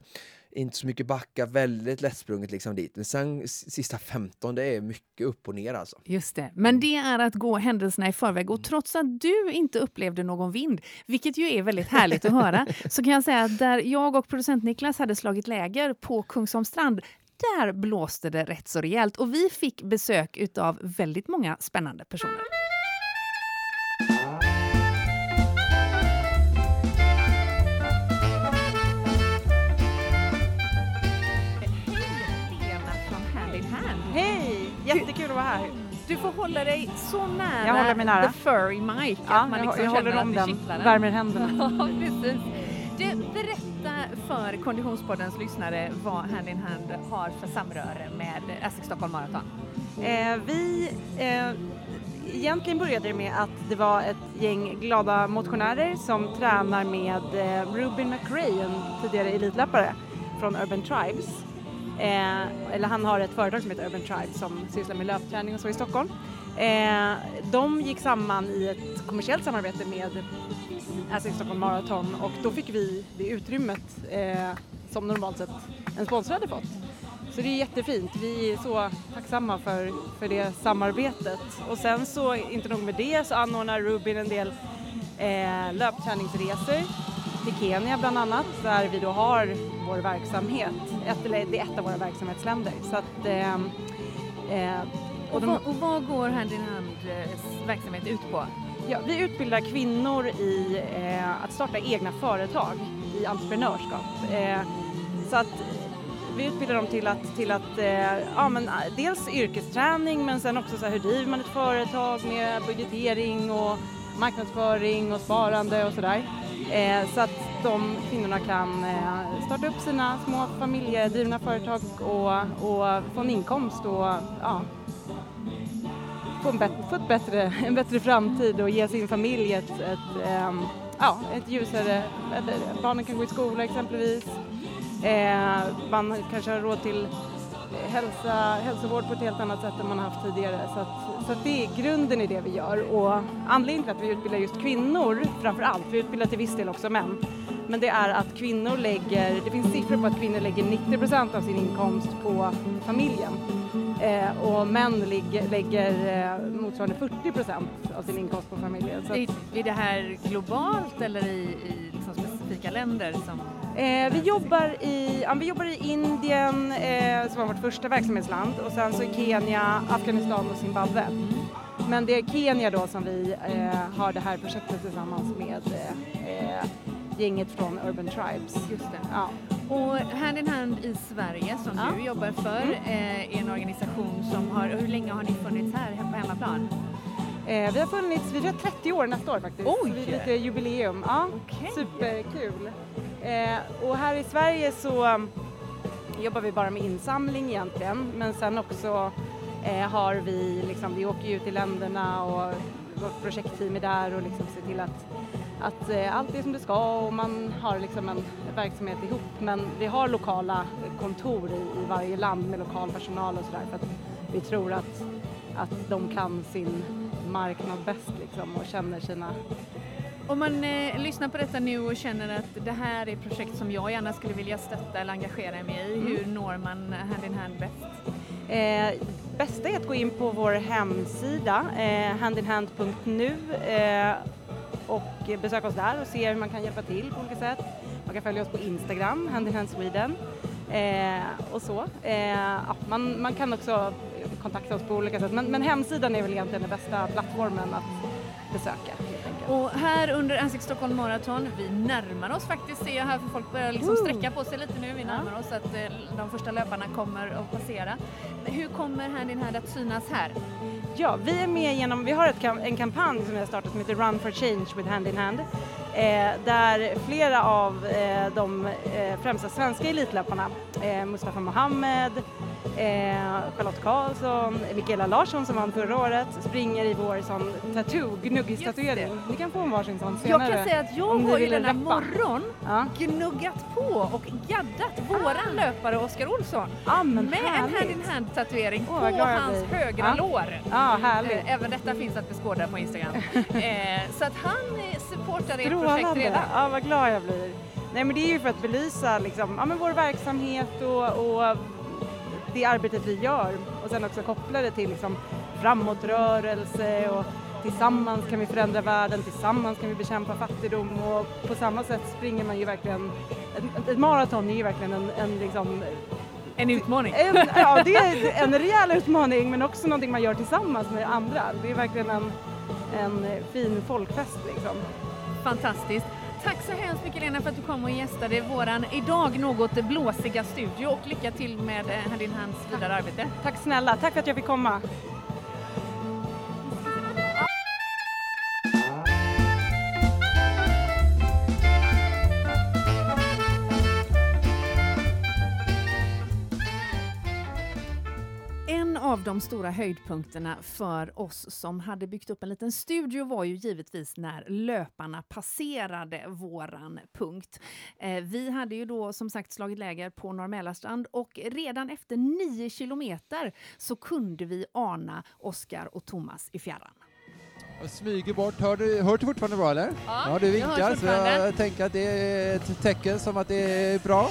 inte så mycket backar, väldigt lättsprunget liksom dit. Men sen sista 15, det är mycket upp och ner alltså. Just det. Men det är att gå händelserna i förväg. Och trots att du inte upplevde någon vind, vilket ju är väldigt härligt att höra, så kan jag säga att där jag och producent Niklas hade slagit läger på Kungsholms strand, där blåste det rätt så rejält och vi fick besök utav väldigt många spännande personer. Att vara här. Du får hålla dig så nära, Jag håller mig nära. the furry mic Ja, att man jag, liksom jag håller om den, värmer händerna. Ja, precis. Du, berätta för Konditionspoddens lyssnare vad Hand in Hand har för samröre med Essex Stockholm Marathon. Eh, vi, eh, egentligen började det med att det var ett gäng glada motionärer som tränar med eh, Rubin McRae, en tidigare elitlöpare från Urban Tribes. Eh, eller han har ett företag som heter Urban Tribe som sysslar med löpträning och så i Stockholm. Eh, de gick samman i ett kommersiellt samarbete med Essex Stockholm Marathon och då fick vi det utrymmet eh, som normalt sett en sponsor hade fått. Så det är jättefint. Vi är så tacksamma för, för det samarbetet. Och sen så, inte nog med det, så anordnar Rubin en del eh, löpträningsresor till Kenya bland annat, där vi då har vår verksamhet. Ett, eller det är ett av våra verksamhetsländer. Så att, eh, eh, Och, och de, vad, och vad går Hand in Hands verksamhet ut på? Ja, vi utbildar kvinnor i eh, att starta egna företag i entreprenörskap. Eh, så att vi utbildar dem till att, till att eh, ja, men, eh, dels yrkesträning men sen också så här, hur driver man ett företag med budgetering och marknadsföring och sparande och sådär. Eh, så att de kvinnorna kan eh, starta upp sina små familjedrivna företag och, och få en inkomst och ja, få, en bättre, få ett bättre, en bättre framtid och ge sin familj ett, ett, ehm, ja, ett ljusare... Eller, barnen kan gå i skola exempelvis. Eh, man kanske har råd till hälsa, hälsovård på ett helt annat sätt än man har haft tidigare. Så, att, så att det är grunden i det vi gör. Och anledningen till att vi utbildar just kvinnor framför allt, vi utbildar till viss del också män, men det är att kvinnor lägger, det finns siffror på att kvinnor lägger 90 procent av sin inkomst på familjen. Eh, och män ligger, lägger eh, motsvarande 40 procent av sin inkomst på familjen. Så att, Är, är det här globalt eller i, i liksom specifika länder? Som... eh, vi, jobbar i, ja, vi jobbar i Indien eh, som var vårt första verksamhetsland och sen så i Kenya, Afghanistan och Zimbabwe. Men det är Kenya då som vi eh, har det här projektet tillsammans med eh, eh, gänget från Urban Tribes. Just det. Ja. Och Hand in Hand i Sverige som Ja. du jobbar för eh, är en organisation som har, hur länge har ni funnits här på hemmaplan? Eh, vi har funnits, vi har 30 år nästa år faktiskt. Oj! Så det är lite jubileum. Ja, Okej. superkul. Eh, och här i Sverige så mm, jobbar vi bara med insamling egentligen, men sen också eh, har vi liksom, vi åker ju ut i länderna och vårt projektteam är där och liksom ser till att, att eh, allt är som det ska och man har liksom en verksamhet ihop. Men vi har lokala kontor i, i varje land med lokal personal och sådär för att vi tror att, att de kan sin marknad bäst liksom och känner sina om man eh, lyssnar på detta nu och känner att det här är projekt som jag gärna skulle vilja stötta eller engagera mig i, Mm. hur når man Hand in Hand bäst? Eh, bästa är att gå in på vår hemsida, eh, handinhand.nu eh, och besöka oss där och se hur man kan hjälpa till på olika sätt. Man kan följa oss på Instagram, handinhand Sweden eh, och så. Eh, ja, man, man kan också kontakta oss på olika sätt men, men hemsidan är väl egentligen den bästa plattformen att besöka. Och här under Ansikts Stockholm Marathon, vi närmar oss faktiskt ser jag här för folk börjar liksom sträcka på sig lite nu, vi närmar oss att eh, de första löparna kommer att passera. Hur kommer Hand in Hand att synas här? Ja, vi är med genom, vi har ett, en kampanj som vi har startat som heter Run for Change with Hand in Hand. Eh, där flera av eh, de eh, främsta svenska elitlöparna, eh, Mustafa Mohamed, Eh, Charlotte Karlsson, Mikaela Larsson som vann förra året springer i vår sån tattoo, gnuggis-tatuering. Ni kan få en varsin sån Jag senare. kan säga att jag har ju denna reppa. morgon Ja, gnuggat på och gaddat våran löpare Oskar Olsson ah, med en härligt. hand-in-hand tatuering Åh, på jag hans blir. högra Ja. lår. Ja, härligt. Eh, Även detta finns att beskåda på Instagram. Eh, så att han eh, supportar ert projekt redan. Ja, vad glad jag blir. Nej, men det är ju för att belysa liksom, ja, men vår verksamhet och, och det arbetet vi gör och sen också koppla det till liksom, framåtrörelse och tillsammans kan vi förändra världen, tillsammans kan vi bekämpa fattigdom och på samma sätt springer man ju verkligen, ett, ett maraton är ju verkligen en, en liksom En utmaning. en, ja, det är en rejäl utmaning men också någonting man gör tillsammans med andra. Det är verkligen en, en fin folkfest liksom. Fantastiskt. Tack så hemskt mycket Lena för att du kom och gästade våran idag något blåsiga studio och lycka till med eh, din Hand in Hands vidare arbete. Tack snälla, tack för att jag fick komma. Av de stora höjdpunkterna för oss som hade byggt upp en liten studio var ju givetvis när löparna passerade våran punkt. Eh, vi hade ju då som sagt slagit läger på Norr och redan efter nio kilometer så kunde vi ana Oskar och Thomas i fjärran. Jag smyger bort. Hör du, hör du fortfarande bra eller? Ja, du jag vinkar hörs så jag tänker att det är ett tecken som att det är bra.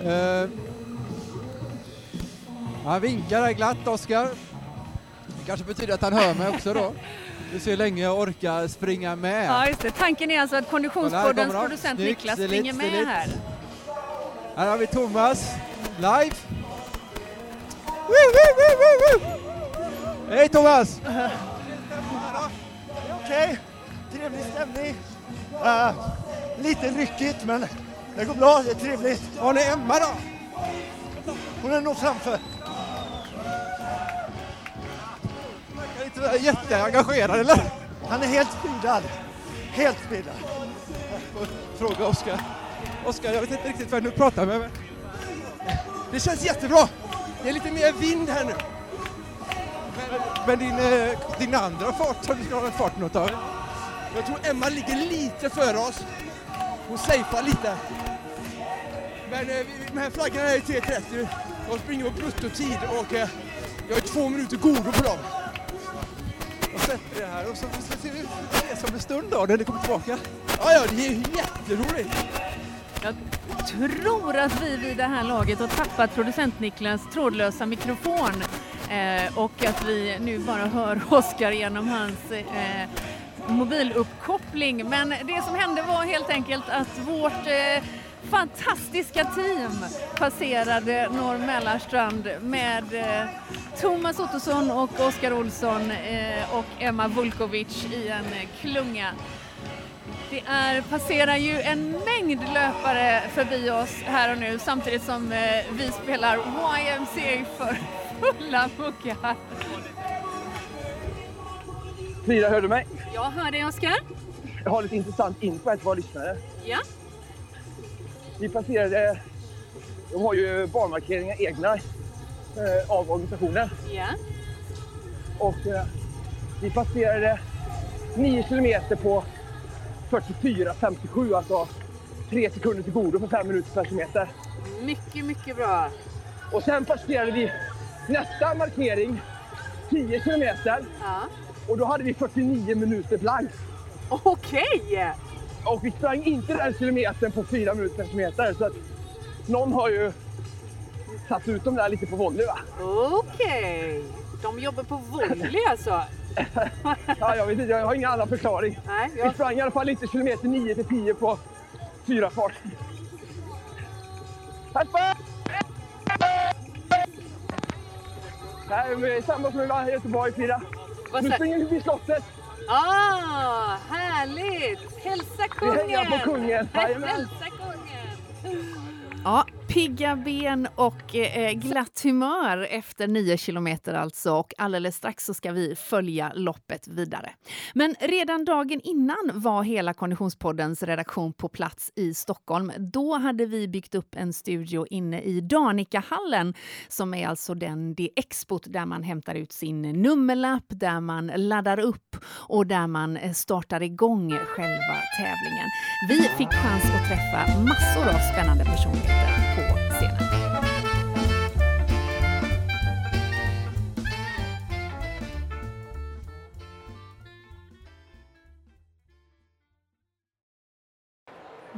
Uh, han vinkar här glatt, Oskar. Det kanske betyder att han hör mig också då. Vi ser hur länge jag orkar springa med. Ja, just det. Tanken är alltså att Konditionspoddens producent Snyggt, Niklas springer med stiligt. här. Här har vi Thomas, live. Woo, woo, woo, woo, woo. Hej Thomas! Okej, trevlig stämning. Uh, lite ryckigt men det går bra, det är trevligt. Var är Emma då? Hon är nog framför. Verkar inte vara jätteengagerad eller? Han är helt speedad. Helt speedad. Fråga Oskar. Oskar, jag vet inte riktigt vem du pratar med. Men... Det känns jättebra. Det är lite mer vind här nu. Men, men din, eh, din andra fart som du ha farten åt av. Jag tror Emma ligger lite före oss. Hon safear lite. Men eh, de här flaggorna är 3.30. De springer på bruttotid och eh, jag har två minuter godo på dem. Och sätter det här och så, ser vi det är som en stund då när det kommer tillbaka. Ja, ja, det är ju jätteroligt. Jag tror att vi vid det här laget har tappat producent Niklas trådlösa mikrofon eh, och att vi nu bara hör Oskar genom hans eh, mobiluppkoppling. Men det som hände var helt enkelt att vårt eh, fantastiska team passerade Norr Mälarstrand med eh, Thomas Ottosson och Oskar Olsson eh, och Emma Vulkovic i en klunga. Det är, passerar ju en mängd löpare förbi oss här och nu samtidigt som eh, vi spelar YMCA för fulla muggar. Frida, hör du mig? Jag hör dig Oskar. Jag har lite intressant info här till våra lyssnare. Ja. Vi passerade, de har ju barnmarkeringar egna eh, av organisationen. Ja. Och eh, vi passerade 9 kilometer på 44.57, alltså 3 sekunder till godo för 5 minuter per kilometer. Mycket, mycket bra. Och sen passerade vi nästa markering, 10 kilometer, Ja. och då hade vi 49 minuter blankt. Okej! Och vi sprang inte den kilometern på fyra minuter per kilometer. Så att någon har ju satt ut dem där lite på volley va? Okej. De jobbar på volley alltså? Ja, jag vet inte, jag har ingen annan förklaring. Nej, Vi sprang i alla fall inte kilometer 9 till 10 på fyra fart. Vi samma som i Göteborg, Frida. Nu springer vi förbi slottet. Ah, härligt! Hälsa kungen! hejar på kungen. Hälsa kungen! Ja, Pigga ben och eh, eh, glatt humör efter nio kilometer alltså och alldeles strax så ska vi följa loppet vidare. Men redan dagen innan var hela Konditionspoddens redaktion på plats i Stockholm. Då hade vi byggt upp en studio inne i Danikahallen som är alltså den, det expot där man hämtar ut sin nummerlapp, där man laddar upp och där man eh, startar igång själva tävlingen. Vi fick chans att träffa massor av spännande personligheter på scenen.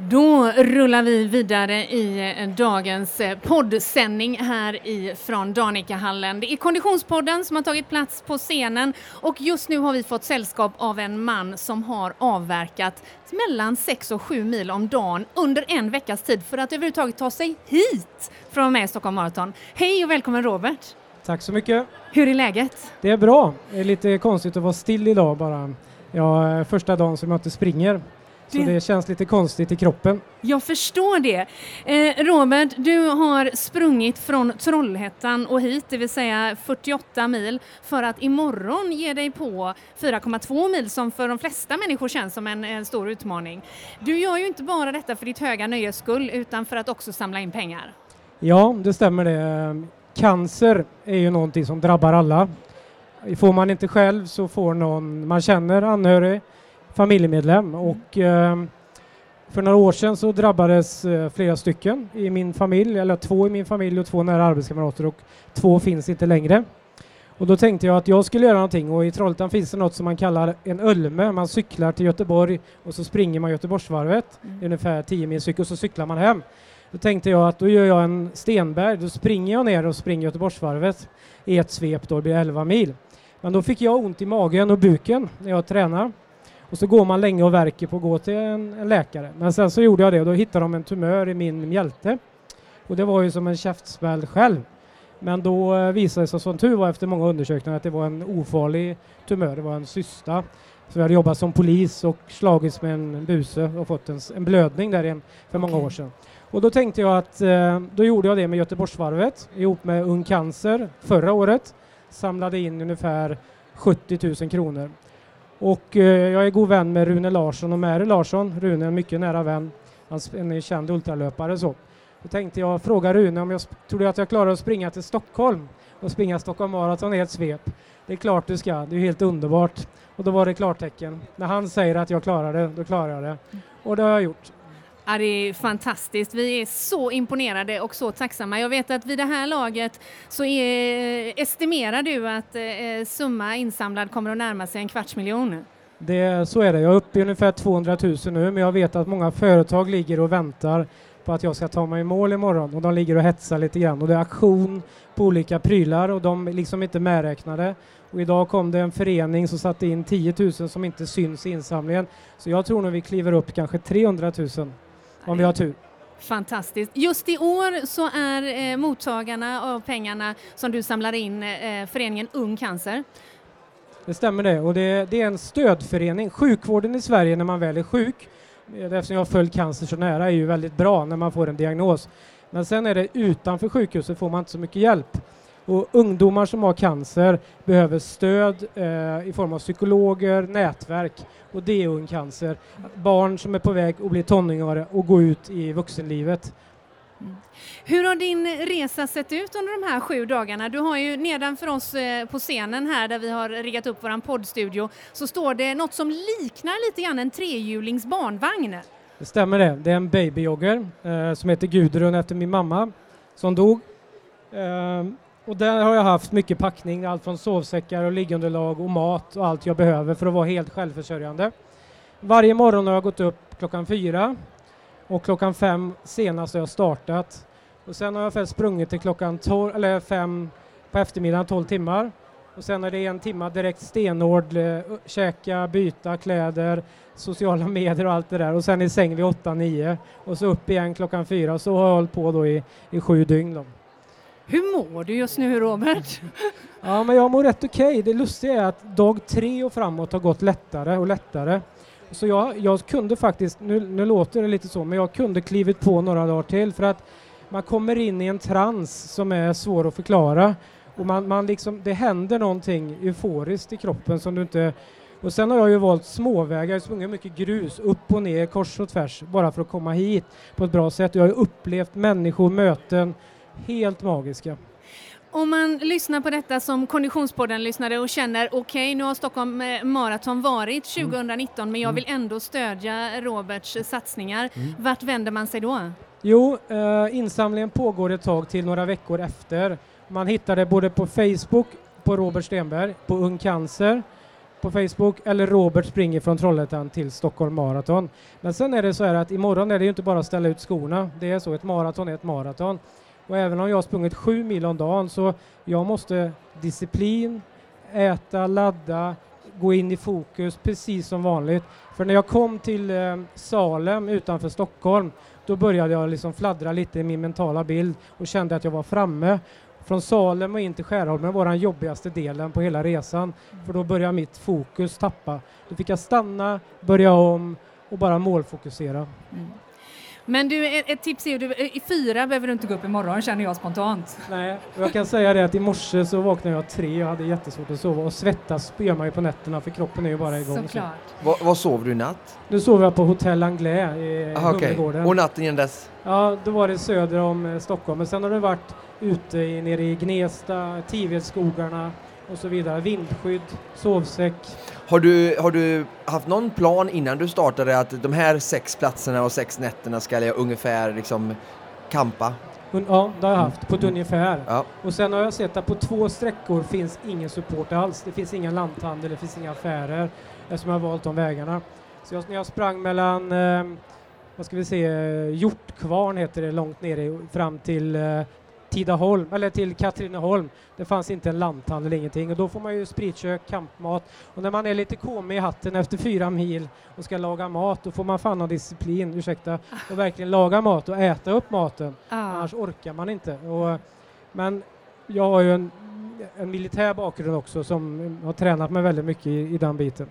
Då rullar vi vidare i eh, dagens eh, poddsändning här ifrån Danikahallen. Det är Konditionspodden som har tagit plats på scenen och just nu har vi fått sällskap av en man som har avverkat mellan 6 och 7 mil om dagen under en veckas tid för att överhuvudtaget ta sig hit för att vara med i Stockholm Marathon. Hej och välkommen Robert! Tack så mycket! Hur är läget? Det är bra. Det är lite konstigt att vara still idag bara. Ja, första dagen som jag inte springer. Så Det- känns lite konstigt i kroppen. Jag förstår det. Eh, Robert, du har sprungit från Trollhättan och hit, det vill säga 48 mil, för att imorgon ge dig på 4,2 mil som för de flesta människor känns som en, en stor utmaning. Du gör ju inte bara detta för ditt höga nöjes skull, utan för att också samla in pengar. Ja, det stämmer det. Cancer är ju någonting som drabbar alla. Får man inte själv så får någon man känner, anhörig, familjemedlem och eh, för några år sedan så drabbades eh, flera stycken i min familj, eller två i min familj och två nära arbetskamrater och två finns inte längre. Och då tänkte jag att jag skulle göra någonting och i Trollhättan finns det något som man kallar en Ölme. Man cyklar till Göteborg och så springer man Göteborgsvarvet, Mm. Ungefär 10 mil cykel och så cyklar man hem. Då tänkte jag att då gör jag en Stenberg, då springer jag ner och springer Göteborgsvarvet i ett svep, då blir det 11 mil. Men då fick jag ont i magen och buken när jag tränar. Och så går man länge och verkar på att gå till en, en läkare. Men sen så gjorde jag det och då hittade de en tumör i min mjälte. Och det var ju som en käftsmäll själv. Men då eh, visade det sig som tur var efter många undersökningar att det var en ofarlig tumör, det var en cysta. Så jag hade jobbat som polis och slagits med en buse och fått en, en blödning där igen för många år sedan. Och då tänkte jag att eh, då gjorde jag det med Göteborgsvarvet ihop med Ung Cancer förra året. Samlade in ungefär 70 000 kronor. Och eh, jag är god vän med Rune Larsson och Mary Larsson. Rune är en mycket nära vän. Han är en känd ultralöpare så. Då tänkte jag fråga Rune om jag trodde att jag klarade att springa till Stockholm och springa Stockholm Marathon i ett svep. Det är klart du ska, det är helt underbart. Och då var det klartecken. När han säger att jag klarar det, då klarar jag det. Och det har jag gjort. Ja, det är fantastiskt. Vi är så imponerade och så tacksamma. Jag vet att vid det här laget så är, eh, estimerar du att eh, summa insamlad kommer att närma sig en kvarts miljon. Det, så är det. Jag är uppe i ungefär 200 000 nu, men jag vet att många företag ligger och väntar på att jag ska ta mig i mål imorgon och de ligger och hetsar lite grann och det är aktion på olika prylar och de är liksom inte medräknade. Och idag kom det en förening som satte in 10 000 som inte syns i insamlingen. Så jag tror nog vi kliver upp kanske 300 000 om vi har tur. Fantastiskt. Just i år så är eh, mottagarna av pengarna som du samlar in eh, föreningen Ung Cancer. Det stämmer det och det, det är en stödförening. Sjukvården i Sverige när man väl är sjuk, eh, eftersom jag har följt cancer så nära, är ju väldigt bra när man får en diagnos. Men sen är det utanför sjukhuset får man inte så mycket hjälp. Och ungdomar som har cancer behöver stöd eh, i form av psykologer, nätverk och det är Ung Cancer. Barn som är på väg att bli tonåringar och gå ut i vuxenlivet. Hur har din resa sett ut under de här sju dagarna? Du har ju nedanför oss eh, på scenen här där vi har riggat upp våran poddstudio så står det något som liknar lite grann en trehjulings barnvagn. Det stämmer det. Det är en babyjogger eh, som heter Gudrun efter min mamma som dog. Eh, och där har jag haft mycket packning, allt från sovsäckar och liggunderlag och mat och allt jag behöver för att vara helt självförsörjande. Varje morgon har jag gått upp klockan fyra och klockan fem senast har jag startat. Och sen har jag sprungit till klockan tolv, eller fem på eftermiddagen, 12 timmar. Och sen är det en timma direkt stenhård, eh, käka, byta kläder, sociala medier och allt det där och sen i säng vid 8-9 och så upp igen klockan fyra så har jag hållit på då i, i sju dygn. Då. Hur mår du just nu Robert? Ja men jag mår rätt okej. Det lustiga är att dag tre och framåt har gått lättare och lättare. Så jag, jag kunde faktiskt, nu, nu låter det lite så, men jag kunde klivit på några dagar till för att man kommer in i en trans som är svår att förklara. Och man, man liksom, det händer någonting euforiskt i kroppen som du inte... Och sen har jag ju valt småvägar, jag sprungit mycket grus, upp och ner, kors och tvärs, bara för att komma hit på ett bra sätt. Jag har ju upplevt människor, möten, helt magiska. Om man lyssnar på detta som Konditionspodden-lyssnare och känner okej, okay, nu har Stockholm eh, Marathon varit 2019 mm. men jag vill mm. ändå stödja Roberts satsningar. Mm. Vart vänder man sig då? Jo, eh, insamlingen pågår ett tag till några veckor efter. Man hittar det både på Facebook, på Robert Stenberg, på Ung Cancer, på Facebook eller Robert springer från Trollhättan till Stockholm Marathon. Men sen är det så här att imorgon är det ju inte bara att ställa ut skorna. Det är så, ett maraton är ett maraton. Och även om jag har sprungit sju mil om dagen så jag måste disciplin, äta, ladda, gå in i fokus precis som vanligt. För när jag kom till eh, Salem utanför Stockholm då började jag liksom fladdra lite i min mentala bild och kände att jag var framme. Från Salem och in till Skärholmen var den jobbigaste delen på hela resan för då började mitt fokus tappa. Då fick jag stanna, börja om och bara målfokusera. Mm. Men du, ett tips är ju, i fyra behöver du inte gå upp imorgon känner jag spontant. Nej, och jag kan säga det att i morse så vaknade jag tre och hade jättesvårt att sova och svettas gör man ju på nätterna för kroppen är ju bara igång. Såklart. Så. Vad sov du i natt? Nu sov jag på Hotell Anglais i Aha, Humlegården. Okay. Och natten innan dess? Ja, då var det söder om eh, Stockholm, men sen har det varit ute i, nere i Gnesta, Tivedsskogarna och så vidare. Vindskydd, sovsäck. Har du, har du haft någon plan innan du startade att de här sex platserna och sex nätterna ska jag ungefär liksom kampa? Ja, det har jag haft, på ett ungefär. Ja. Och sen har jag sett att på två sträckor finns ingen support alls. Det finns ingen lanthandel, det finns inga affärer eftersom jag har valt de vägarna. Så jag, när jag sprang mellan, eh, vad ska vi se, Hjortkvarn heter det långt nere fram till eh, Tidaholm, eller till Katrineholm. Det fanns inte en lanthandel, ingenting. Och då får man ju spritkök, kampmat. Och när man är lite komig i hatten efter fyra mil och ska laga mat, då får man fan ha disciplin, ursäkta, och verkligen laga mat och äta upp maten. Ah. Annars orkar man inte. Och, men jag har ju en, en militär bakgrund också som har tränat mig väldigt mycket i, i den biten.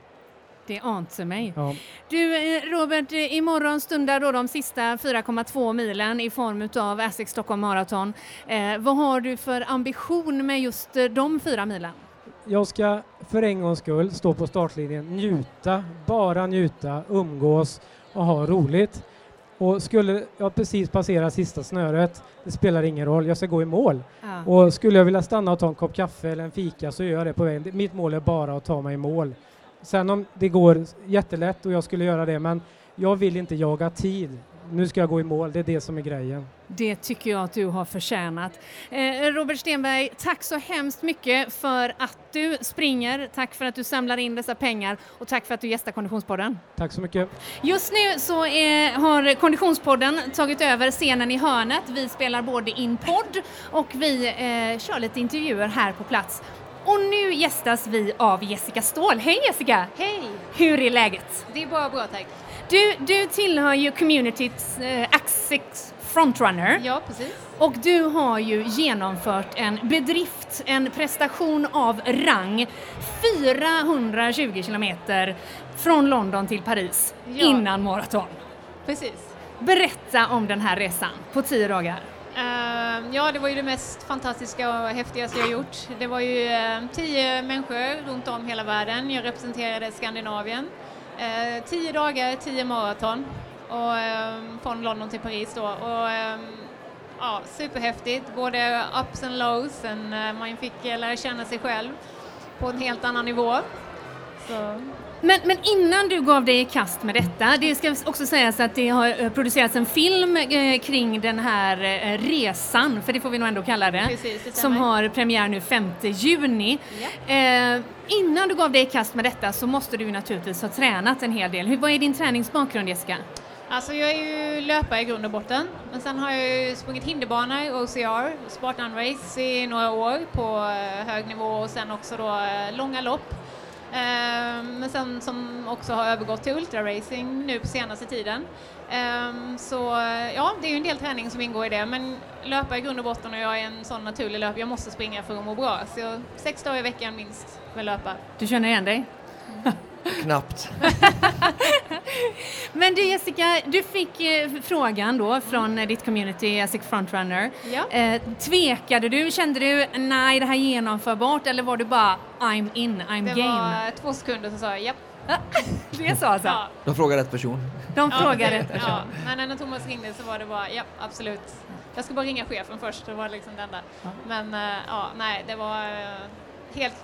Det ante mig. Ja. Du eh, Robert, eh, imorgon stundar då de sista 4,2 milen i form av Asics Stockholm Marathon. Eh, vad har du för ambition med just eh, de fyra milen? Jag ska för en gångs skull stå på startlinjen, njuta, bara njuta, umgås och ha roligt. Och skulle jag precis passera sista snöret, det spelar ingen roll, jag ska gå i mål. Ja. Och skulle jag vilja stanna och ta en kopp kaffe eller en fika så gör jag det på vägen. Mitt mål är bara att ta mig i mål. Sen om det går jättelätt och jag skulle göra det, men jag vill inte jaga tid. Nu ska jag gå i mål, det är det som är grejen. Det tycker jag att du har förtjänat. Eh, Robert Stenberg, tack så hemskt mycket för att du springer, tack för att du samlar in dessa pengar och tack för att du gästar Konditionspodden. Tack så mycket. Just nu så är, har Konditionspodden tagit över scenen i hörnet. Vi spelar både in podd och vi eh, kör lite intervjuer här på plats. Och nu gästas vi av Jessica Ståhl. Hej Jessica! Hej! Hur är läget? Det är bara bra tack. Du, du tillhör ju communityts eh, Axix Frontrunner. Ja, precis. Och du har ju genomfört en bedrift, en prestation av rang, 420 kilometer från London till Paris ja. innan maraton. Precis. Berätta om den här resan på tio dagar. Uh, ja, det var ju det mest fantastiska och häftigaste jag gjort. Det var ju uh, tio människor runt om hela världen. Jag representerade Skandinavien. Uh, tio dagar, tio maraton och, från London till Paris då. Och, ja, superhäftigt, både ups and lows. And, eh, man fick lära känna sig själv på en helt annan nivå. Så. Men, men, innan du gav dig i kast med detta, det ska också sägas att det har eh, producerats en film eh, kring den här eh, resan, för det får vi nog ändå kalla det, Precis, det som har premiär nu 5 juni. Ja. Eh, innan du gav dig i kast med detta så måste du naturligtvis ha tränat en hel del. Hur, vad är din träningsbakgrund Jessica? Alltså jag är ju löpare i grund och botten, men sen har jag ju sprungit hinderbana i OCR, Spartan Race i några år på hög nivå och sen också då långa lopp. Ehm, men sen som också har övergått till ultraracing nu på senaste tiden. Ehm, så ja, det är ju en del träning som ingår i det, men löpa i grund och botten och jag är en sån naturlig löpare, jag måste springa för att må bra. Så jag, sex dagar i veckan minst med löpa. Du känner igen dig? Knappt. Men du Jessica, du fick eh, frågan då från eh, ditt community Asic Frontrunner. Ja. Eh, tvekade du? Kände du nej det här är genomförbart eller var du bara I'm in, I'm Det game? var två sekunder så sa jag japp. Det sa alltså? Ja. De frågar rätt person. De Ja, frågade det- rätt person. Ja, men när Thomas ringde så var det bara, ja absolut. Jag ska bara ringa chefen först, det var liksom det enda. Men eh, ja, nej, det var eh, helt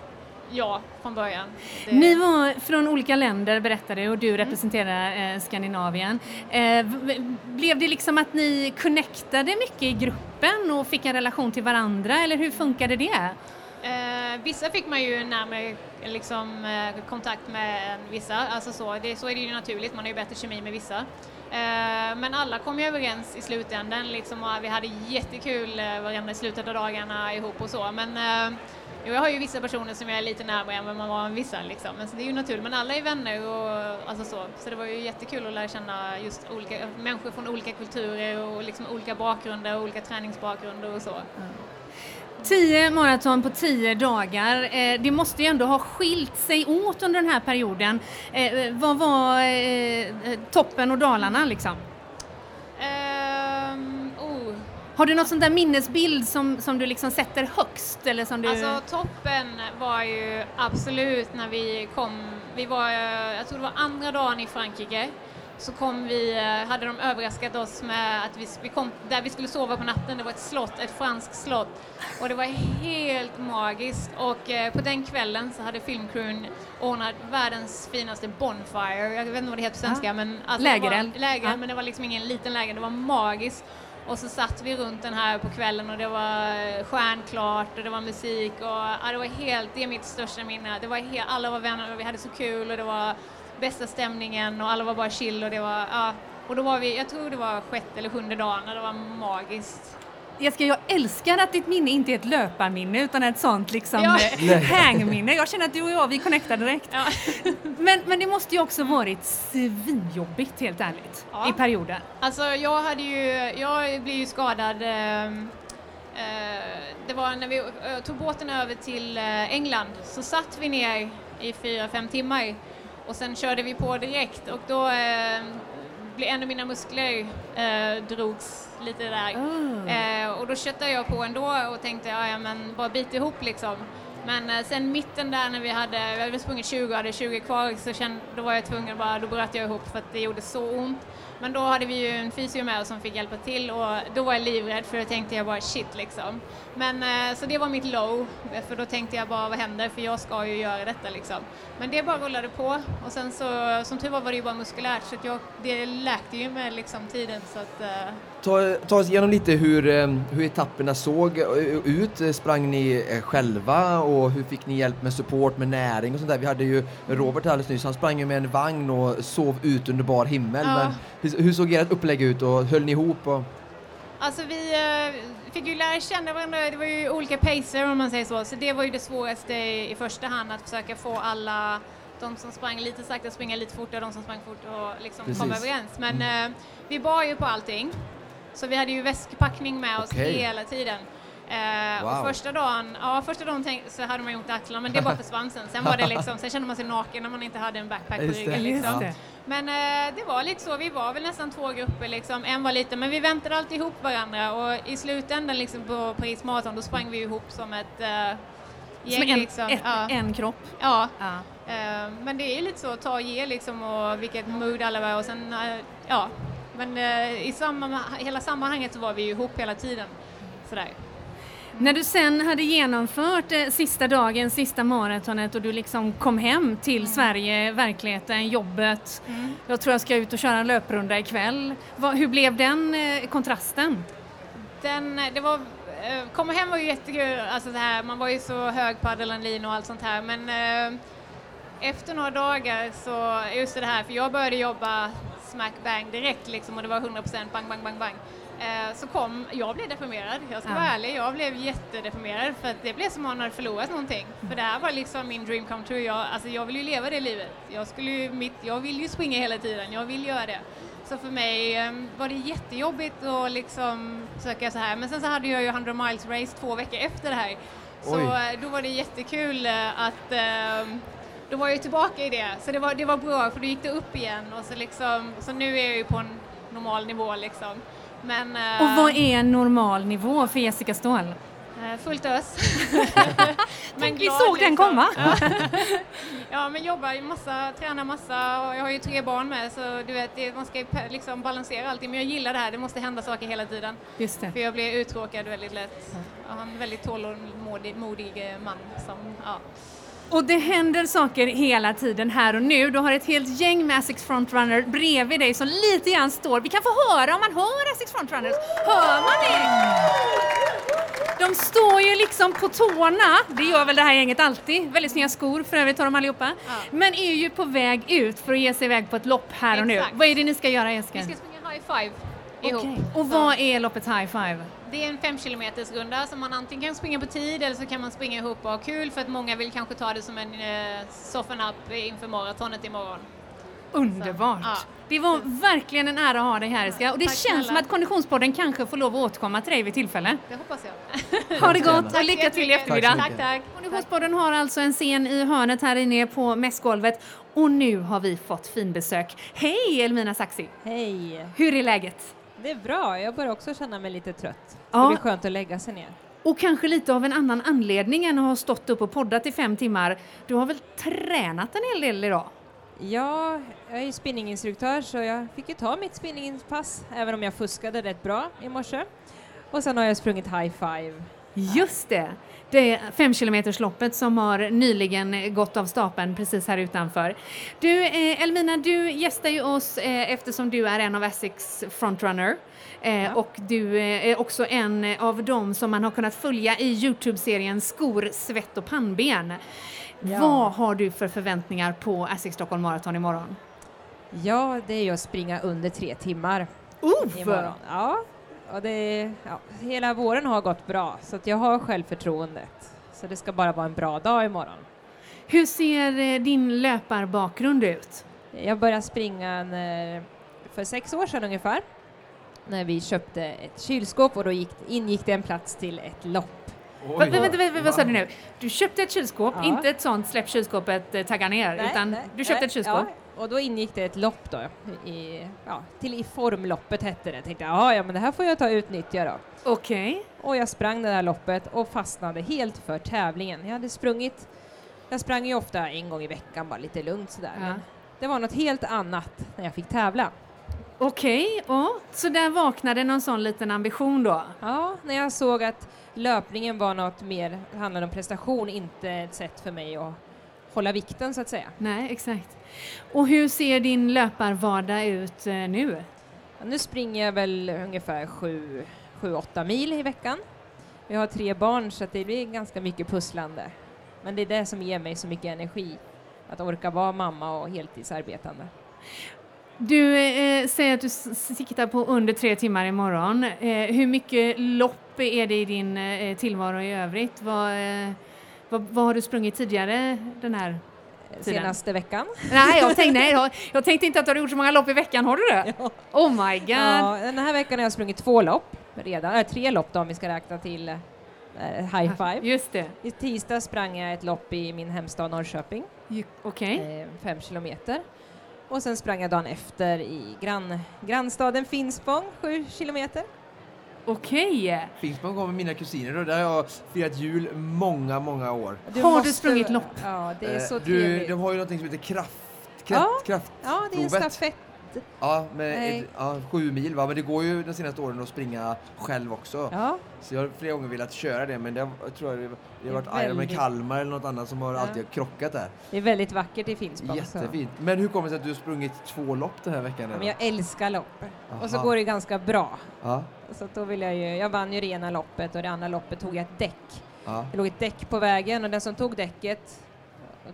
ja från början. Det, Ni var från olika länder berättade och du representerar eh, Skandinavien. Eh, blev det liksom att ni connectade mycket i gruppen och fick en relation till varandra eller hur funkade det? Eh, vissa fick man ju närmare liksom, eh, kontakt med än vissa, alltså så, det, så är det ju naturligt, man har ju bättre kemi med vissa. Eh, men alla kom ju överens i slutändan liksom, och vi hade jättekul eh, varenda i slutet av dagarna ihop och så. Men eh, jo, jag har ju vissa personer som jag är lite närmare än vad man var med vissa liksom. Men så det är ju naturligt, men alla är vänner och alltså så. Så det var ju jättekul att lära känna just olika människor från olika kulturer och liksom olika bakgrunder och olika träningsbakgrunder och så. Mm. Tio maraton på tio dagar. Eh, det måste ju ändå ha skilt sig åt under den här perioden. Eh, vad var eh, toppen och dalarna liksom? Ehm, oh. Har du något sånt där minnesbild som, som du liksom sätter högst? Eller som du... Alltså toppen var ju absolut när vi kom, vi var, eh, jag tror det var andra dagen i Frankrike, så kom vi, eh, hade de överraskat oss med att vi, vi kom där vi skulle sova på natten, det var ett slott, ett franskt slott och det var helt magiskt och eh, på den kvällen så hade filmcrewen ordnat världens finaste bonfire, jag vet inte vad det heter på svenska Ja. men alltså Lägereld. Läger, Ja. men det var liksom ingen liten läger, det var magiskt och så satt vi runt den här på kvällen och det var eh, stjärnklart och det var musik och ja, det var helt, det är mitt största minne. Det var helt, alla var vänner och vi hade så kul och det var bästa stämningen och alla var bara chill och det var, ja. Och då var vi, jag tror det var sjätte eller sjunde dagen och det var magiskt. Jessica, jag älskar att ditt minne inte är ett löparminne utan ett sånt liksom Ja. eh, hangminne. Jag känner att du och jag, vi connectar direkt. Ja. Men, men det måste ju också varit svinjobbigt helt ärligt Ja. i perioden. Alltså jag hade ju, jag blev ju skadad ehm, eh, det var när vi eh, tog båten över till eh, England så satt vi ner i fyra, fem timmar och sen körde vi på direkt och då eh, blev en av mina muskler eh, drogs lite där. Ah. Eh, och då köttade jag på ändå och tänkte ja, ja men bara bit ihop liksom. Men eh, sen mitten där när vi hade, vi hade sprungit 20 och hade 20 kvar så kände, då var jag tvungen bara, då bröt jag ihop för att det gjorde så ont. Men då hade vi ju en fysio med oss som fick hjälpa till och då var jag livrädd för då tänkte jag bara shit liksom. Men eh, så det var mitt low, för då tänkte jag bara vad händer för jag ska ju göra detta liksom. Men det bara rullade på och sen så som tur var var det ju bara muskulärt så att jag, det läkte ju med liksom tiden så att eh, Ta, ta oss igenom lite hur, eh, hur etapperna såg ut. Sprang ni eh, själva och hur fick ni hjälp med support, med näring och sånt där? Vi hade ju Robert alldeles nyss, han sprang ju med en vagn och sov ut under bar himmel. Ja. Men hur, hur såg ert upplägg ut och höll ni ihop? Och... Alltså vi eh, fick ju lära känna varandra, det var ju olika pacer om man säger så, så det var ju det svåraste i, första hand att försöka få alla de som sprang lite sakta springa lite fortare, de som sprang fort och liksom Precis. komma överens. Men eh, vi bar ju på allting, så vi hade ju väskpackning med oss Okej. hela tiden. Eh, Wow. Och första dagen, ja första dagen tänk, så hade man gjort axlarna men det bara försvann sen. Sen var det liksom, sen kände man sig naken när man inte hade en backpack på ryggen liksom. Men eh, det var lite så, vi var väl nästan två grupper liksom, en var liten, men vi väntade alltid ihop varandra och i slutändan liksom på Paris Marathon då sprang vi ihop som ett eh, gäng Som en, liksom. ett, ja. en kropp. ja. Ja. Eh, men det är ju lite så, ta och ge liksom och vilket mood alla var och sen, eh, ja. Men eh, i samma, hela sammanhanget så var vi ju ihop hela tiden. Sådär. När du sen hade genomfört eh, sista dagen, sista maratonet och du liksom kom hem till Sverige, verkligheten, jobbet. Mm. Jag tror jag ska ut och köra en löprunda ikväll. Vad, hur blev den eh, kontrasten? Den, det var, eh, komma hem var ju jättekul, alltså så här, man var ju så hög på adrenalin och allt sånt här men eh, efter några dagar så, just det här, för jag började jobba smack bang direkt liksom och det var 100% bang bang bang bang. Eh, så kom, jag blev deprimerad, jag ska Ja. vara ärlig, jag blev jättedeprimerad för att det blev som om man hade förlorat någonting. För det här var liksom min dream come true, jag, alltså jag vill ju leva det livet. Jag, skulle ju, mitt, jag vill ju springa hela tiden, jag vill göra det. Så för mig eh, var det jättejobbigt att liksom söka så här. Men sen så hade jag ju 100 miles race två veckor efter det här. Så Oj. eh, då var det jättekul eh, att, eh, då var jag ju tillbaka i det. Så det var, det var bra för då gick det upp igen och så liksom, så nu är jag ju på en normal nivå liksom. Men, eh, Och vad är en normal nivå för Jessica Ståhl? eh, fullt ös. Tänk, vi såg den liksom. komma. Ja. men jobbar ju massa, tränar massa och jag har ju tre barn med så du vet, det, man ska liksom balansera allting. Men jag gillar det här, det måste hända saker hela tiden. Just det. För jag blir uttråkad väldigt lätt. Jag har en väldigt tålmodig modig eh, man som, ja. Och det händer saker hela tiden här och nu. Du har ett helt gäng med Asics Frontrunner bredvid dig som lite grann står. Vi kan få höra om man hör Asics Frontrunners. Hör man det? De står ju liksom på tårna, det gör väl det här gänget alltid. Väldigt snygga skor för övrigt har de allihopa. Men är ju på väg ut för att ge sig iväg på ett lopp här och nu. Vad är det ni ska göra Jessica? Vi ska springa high five ihop. Okej. Och vad är loppets high five? Det är en fem kilometers runda som man antingen kan springa på tid eller så kan man springa ihop och ha kul för att många vill kanske ta det som en eh, soften up inför maratonet imorgon. Underbart! ja. Det var verkligen en ära att ha dig här Jessica. Och det Tack känns som snälla. att Konditionspodden kanske får lov att återkomma till dig vid tillfälle. Det hoppas jag. Ha det gott och lycka till i eftermiddag. Tack, tack. Konditionspodden har alltså en scen i hörnet här inne på mässgolvet och nu har vi fått finbesök. Hej Elmina Saxi! Hej! Hur är läget? Det är bra, jag börjar också känna mig lite trött. Ja. Det blir skönt att lägga sig ner. Och kanske lite av en annan anledning än att ha stått upp och poddat i fem timmar. Du har väl tränat en hel del idag? Ja, jag är ju spinninginstruktör så jag fick ju ta mitt spinningpass även om jag fuskade rätt bra i morse. Och sen har jag sprungit high five. Just det! Det femkilometersloppet som har nyligen gått av stapeln precis här utanför. Du, eh, Elmina, du gästar ju oss eh, eftersom du är en av Essex frontrunner. Eh, Och du är också en av dem som man har kunnat följa i Youtube-serien Skor, svett och pannben. Ja. Vad har du för förväntningar på Essex Stockholm Marathon imorgon? Ja, det är ju att springa under tre timmar Uff! imorgon. Ja, och det, ja, hela våren har gått bra så att jag har självförtroendet. Så det ska bara vara en bra dag imorgon. Hur ser eh, din löparbakgrund ut? Jag började springa när, för sex år sedan ungefär när vi köpte ett kylskåp och då gick, ingick det en plats till ett lopp. Va, vänta, vänta, vänta, vad sa du nu? Du köpte ett kylskåp, Ja. inte ett sånt släpp kylskåpet, eh, tagga ner, Nej, utan nej, du köpte nej, ett kylskåp. Ja, och då ingick det ett lopp då, i, ja, till i formloppet hette det. Tänkte jag, "Ja, men det här får jag ta och utnyttja då. Okej. Och jag sprang det där loppet och fastnade helt för tävlingen. Jag hade sprungit, jag sprang ju ofta en gång i veckan bara lite lugnt sådär. Ja. Men det var något helt annat när jag fick tävla. Okej, ja. så där vaknade någon sån liten ambition då? Ja, när jag såg att löpningen var något mer, handlade om prestation, inte ett sätt för mig att hålla vikten så att säga. Nej, exakt. Och hur ser din löparvardag ut eh, nu? Ja, nu springer jag väl ungefär 7-8 mil i veckan. Jag har tre barn så det blir ganska mycket pusslande. Men det är det som ger mig så mycket energi, att orka vara mamma och heltidsarbetande. Du eh, säger att du siktar på under tre timmar imorgon. Eh, hur mycket lopp är det i din eh, tillvaro i övrigt? Vad, eh, vad, vad har du sprungit tidigare den här tiden? Senaste veckan. Nej, jag tänkte, nej, jag, jag tänkte inte att du hade gjort så många lopp i veckan, har du det? Oh my god! Ja, den här veckan har jag sprungit två lopp redan, äh, tre lopp då om vi ska räkna till eh, high five. Just det. I tisdag sprang jag ett lopp i min hemstad Norrköping, Ju- Okej. eh, fem kilometer. Och sen sprang jag dagen efter i grann, grannstaden Finspång, sju kilometer. Okej. Finspång kommer mina kusiner och där har jag firat jul många, många år. Har du sprungit lopp? Ja, det är Eh, så du, trevligt. de har ju någonting som heter kraft, Ja. kraft, kraft Ja, det är en stafett. Ja, med ja, sju mil va, men det går ju de senaste åren att springa själv också. Ja, Så jag har flera gånger velat köra det men det har, jag tror jag det, det har varit Ironman väldigt- Kalmar eller något annat som har Ja. alltid krockat där. det är väldigt vackert i Finspång. så- Jättefint. Men hur kommer det sig att du har sprungit två lopp den här veckan? Ja, men jag älskar lopp. Och så Aha. går det ganska bra. Ja, Så då vill jag ju, jag vann ju det ena loppet och det andra loppet tog jag ett däck. ja. Det låg ett däck på vägen och den som tog däcket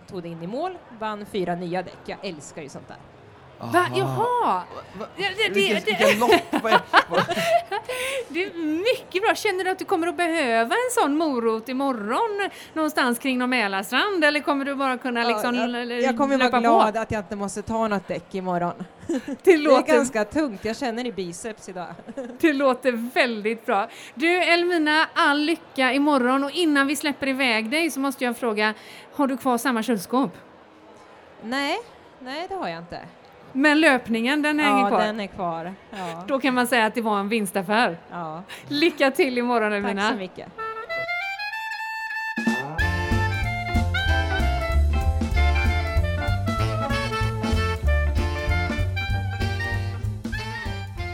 tog det in i mål vann fyra nya däck. Jag älskar ju sånt där. Va? Aha. Jaha! Va- Det, det, det, det, det är mycket bra. Känner du att du kommer att behöva en sån morot imorgon någonstans kring någon Mälarstrand eller kommer du bara kunna liksom Ja, jag, jag kommer vara glad på? att jag inte måste ta något däck imorgon. Det Det är låter, ganska tungt, jag känner i biceps idag. det låter väldigt bra. Du Elmina, all lycka imorgon och innan vi släpper iväg dig så måste jag fråga, har du kvar samma kylskåp? Nej, nej det har jag inte. Men löpningen, den hänger ja, kvar. den är kvar. Ja. Då kan man säga att det var en vinstaffär. ja. Lycka till imorgon Tack Elmina. så mycket.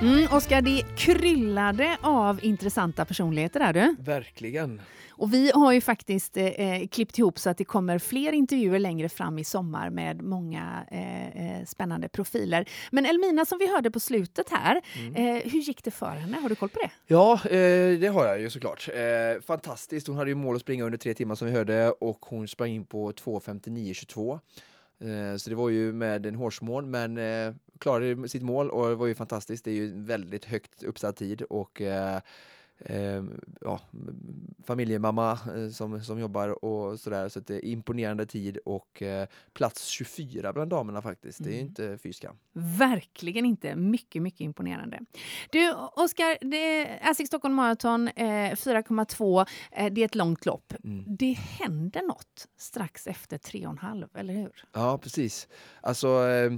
Mm, Oskar, det kryllade av intressanta personligheter där du. Verkligen. Och vi har ju faktiskt eh, klippt ihop så att det kommer fler intervjuer längre fram i sommar med många eh, eh, spännande profiler. Men Elmina som vi hörde på slutet här, eh, hur gick det för henne? Har du koll på det? Ja, eh, det har jag ju såklart. Eh, fantastiskt. Hon hade ju mål att springa under tre timmar som vi hörde och hon sprang in på 2.59.22. Eh, så det var ju med en hårsmån men eh, klarade sitt mål och det var ju fantastiskt. Det är ju väldigt högt uppsatt tid och eh, eh, ja, familjemamma eh, som, som jobbar och sådär så det är imponerande tid och eh, plats 24 bland damerna faktiskt. Det är Mm. inte fy skam. Verkligen inte. Mycket, mycket imponerande. Du, Oskar, Asics Stockholm Marathon eh, 4,2. Eh, det är ett långt lopp. Mm. Det händer något strax efter 3,5, eller hur? Ja, precis. Alltså, eh,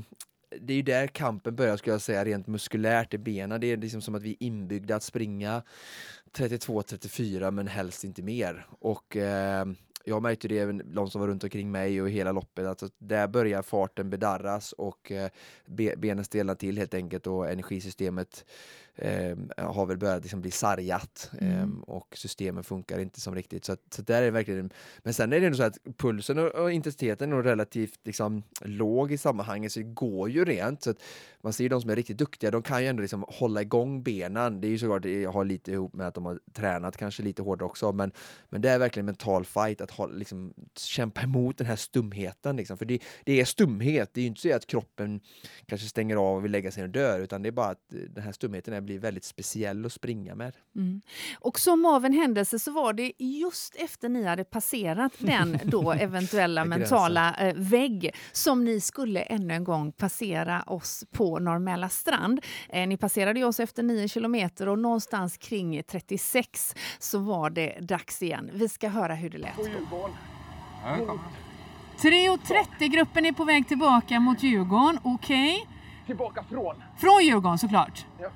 det är ju där kampen börjar skulle jag säga, rent muskulärt i benen. Det är liksom som att vi är inbyggda att springa 32-34 men helst inte mer. Och eh, jag märkte det även de som var runt omkring mig och hela loppet, att där börjar farten bedarras och eh, benen stelnar till helt enkelt och energisystemet eh, har väl börjat liksom bli sargat Mm. eh, och systemen funkar inte som riktigt. Så, att, så där är verkligen, men sen är det ändå så att pulsen och, och intensiteten är nog relativt liksom, låg i sammanhanget så det går ju rent. Så att man ser de som är riktigt duktiga, de kan ju ändå liksom hålla igång benen. Det är ju såklart, det har lite ihop med att de har tränat kanske lite hårdare också, men, men det är verkligen en mental fight att ha, liksom, kämpa emot den här stumheten. Liksom. För det, det är stumhet, det är ju inte så att kroppen kanske stänger av och vill lägga sig och dör, utan det är bara att den här stumheten är, blir väldigt speciell att springa med. Mm. Och som av en händelse så var det just efter ni hade passerat den då eventuella mentala eh, vägg som ni skulle ännu en gång passera oss på Norrmälla strand. Eh, ni passerade ju oss efter 9 kilometer och någonstans kring 36 så var det dags igen. Vi ska höra hur det lät. På Djurgården. 3.30-gruppen är på väg tillbaka mot Djurgården, okej. Tillbaka från. Från Djurgården såklart. Ja.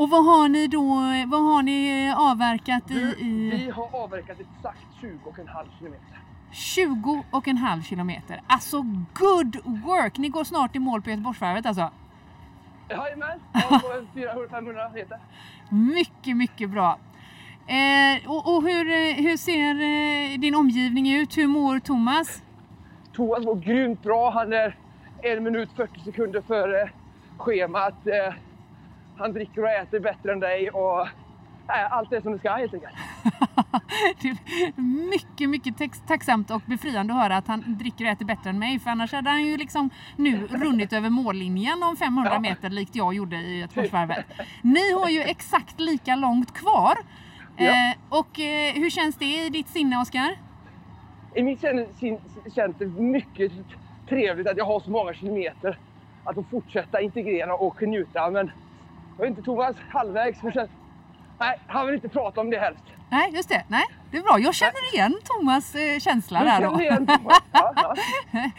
Och vad har ni då vad har ni eh, avverkat i, Du, i vi har avverkat exakt 20,5 kilometer. 20 och en halv kilometer? Alltså good work! Ni går snart i mål på Göteborgsvarvet alltså. Jajamän, ja, på 400-500 meter. Mycket, mycket bra. Eh, och och hur, eh, hur ser eh, din omgivning ut? Hur mår Thomas? Thomas var grymt bra. Han är en minut 40 sekunder före schemat. Eh, han dricker och äter bättre än dig och eh, allt är som det ska helt enkelt. Det är mycket, mycket tacksamt och befriande att höra att han dricker och äter bättre än mig. För annars hade han ju liksom nu runnit över mållinjen om 500 meter likt jag gjorde i Göteborgsvarvet. Ni har ju exakt lika långt kvar. Ja. Eh, och eh, hur känns det i ditt sinne, Oskar? I mitt sinne sin- känns det mycket trevligt att jag har så många kilometer att få fortsätta integrera och njuta. Men vet inte, Thomas halvvägs. men känns- Nej, han vill inte prata om det helst. Nej, just det. Nej, det är bra. Jag känner igen Thomas eh, känsla där. Då. igen Thomas? Ja, ja.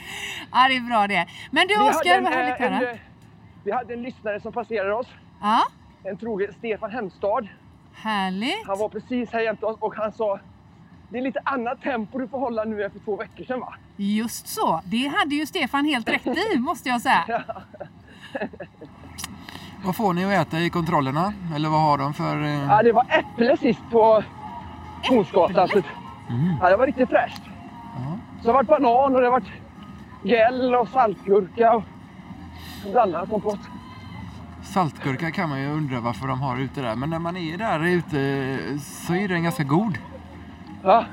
ja, det är bra det. Men du Oskar, en, vad härligt eh, höra. en, eh, Vi hade en lyssnare som passerade oss. Ja, En trogen Stefan Hemstad. härligt. Han var precis här jämte oss och han sa det är lite annat tempo du får hålla nu än för två veckor sedan va? Just så. Det hade ju Stefan helt rätt i, måste jag säga. Vad får ni att äta i kontrollerna? Eller vad har de för... eh, Ja, det var äpple sist på Hornsgatan. Mm. Ja, det var riktigt fräscht. Så det har varit banan och det har varit gäll och saltgurka och blandad kompott. Saltgurka kan man ju undra varför de har ute där. Men när man är där ute så är den ganska god. Ja.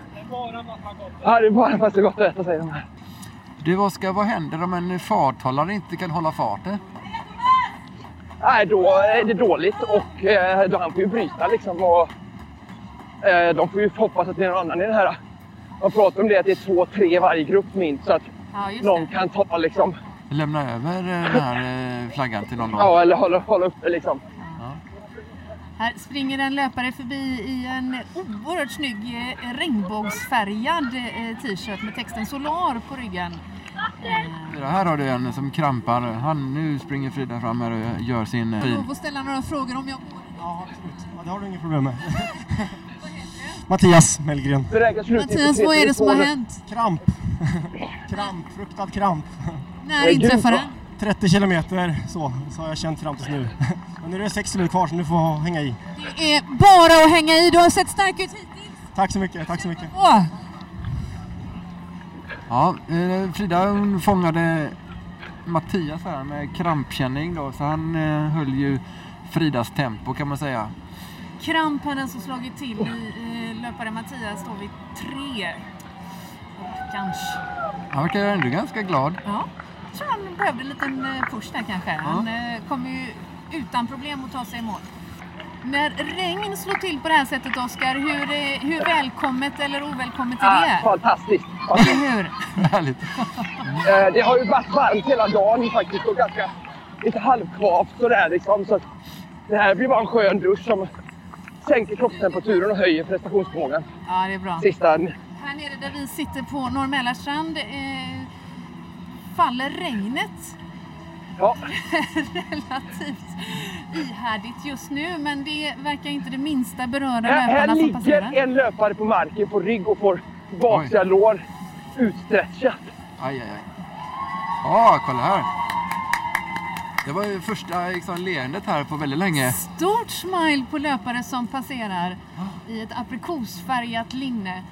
ja, det är bara massa gott att äta säger de här. Du Oskar, vad händer om en farthållare inte kan hålla farten? Nej, då är det dåligt och eh, då han får ju bryta liksom. Och, eh, de får ju hoppas att det är någon annan i den här. De pratar om det att det är två, tre i varje grupp minst så att Ja, någon det. kan ta liksom, Lämna över eh, den här eh, flaggan till någon? ja eller hålla, hålla uppe liksom. Här springer en löpare förbi i en oerhört snygg regnbågsfärgad t-shirt med texten Solar på ryggen. Här har du en som krampar. Han, nu springer Frida fram här och gör sin Jag får ställa några frågor om jag går. Ja, absolut. Ja, det har du inget problem med. Mattias Mellgren. Mattias, vad är det som har hänt? Kramp. kramp, fruktad kramp. När inträffar det? 30 kilometer så, så har jag känt fram tills nu. Men nu är det 60 minuter kvar så nu får hänga i. Det är bara att hänga i. Du har sett stark ut hittills. Tack så mycket, tack så mycket. Ja, eh, Frida hon fångade Mattias här med krampkänning då, så han eh, höll ju Fridas tempo kan man säga. Kramp hade alltså slagit till i eh, löpare Mattias då vid tre. Kanske. Han verkar ändå ganska glad. Ja, jag tror han behövde en liten push där kanske. Han kommer ju utan problem att ta sig i mål. När regn slår till på det här sättet, Oskar, hur, hur välkommet eller ovälkommet är Ah, det? fantastiskt. Eller hur? Härligt. Eh, Det har ju varit varmt hela dagen faktiskt och ganska lite halvkvavt sådär liksom. Så det här blir bara en skön dusch som sänker kroppstemperaturen och höjer prestationsförmågan. Ja, det är bra. Sista... Här nere där vi sitter på Norr strand eh, faller regnet Ja. relativt ihärdigt just nu, men det verkar inte det minsta beröra Här, här löparna som ligger passerar. en löpare på marken på rygg och får baksida lår utstretchat. Aj, aj, aj. Ja, kolla här. Det var ju första liksom, leendet här på väldigt länge. Stort smile på löpare som passerar i ett aprikosfärgat linne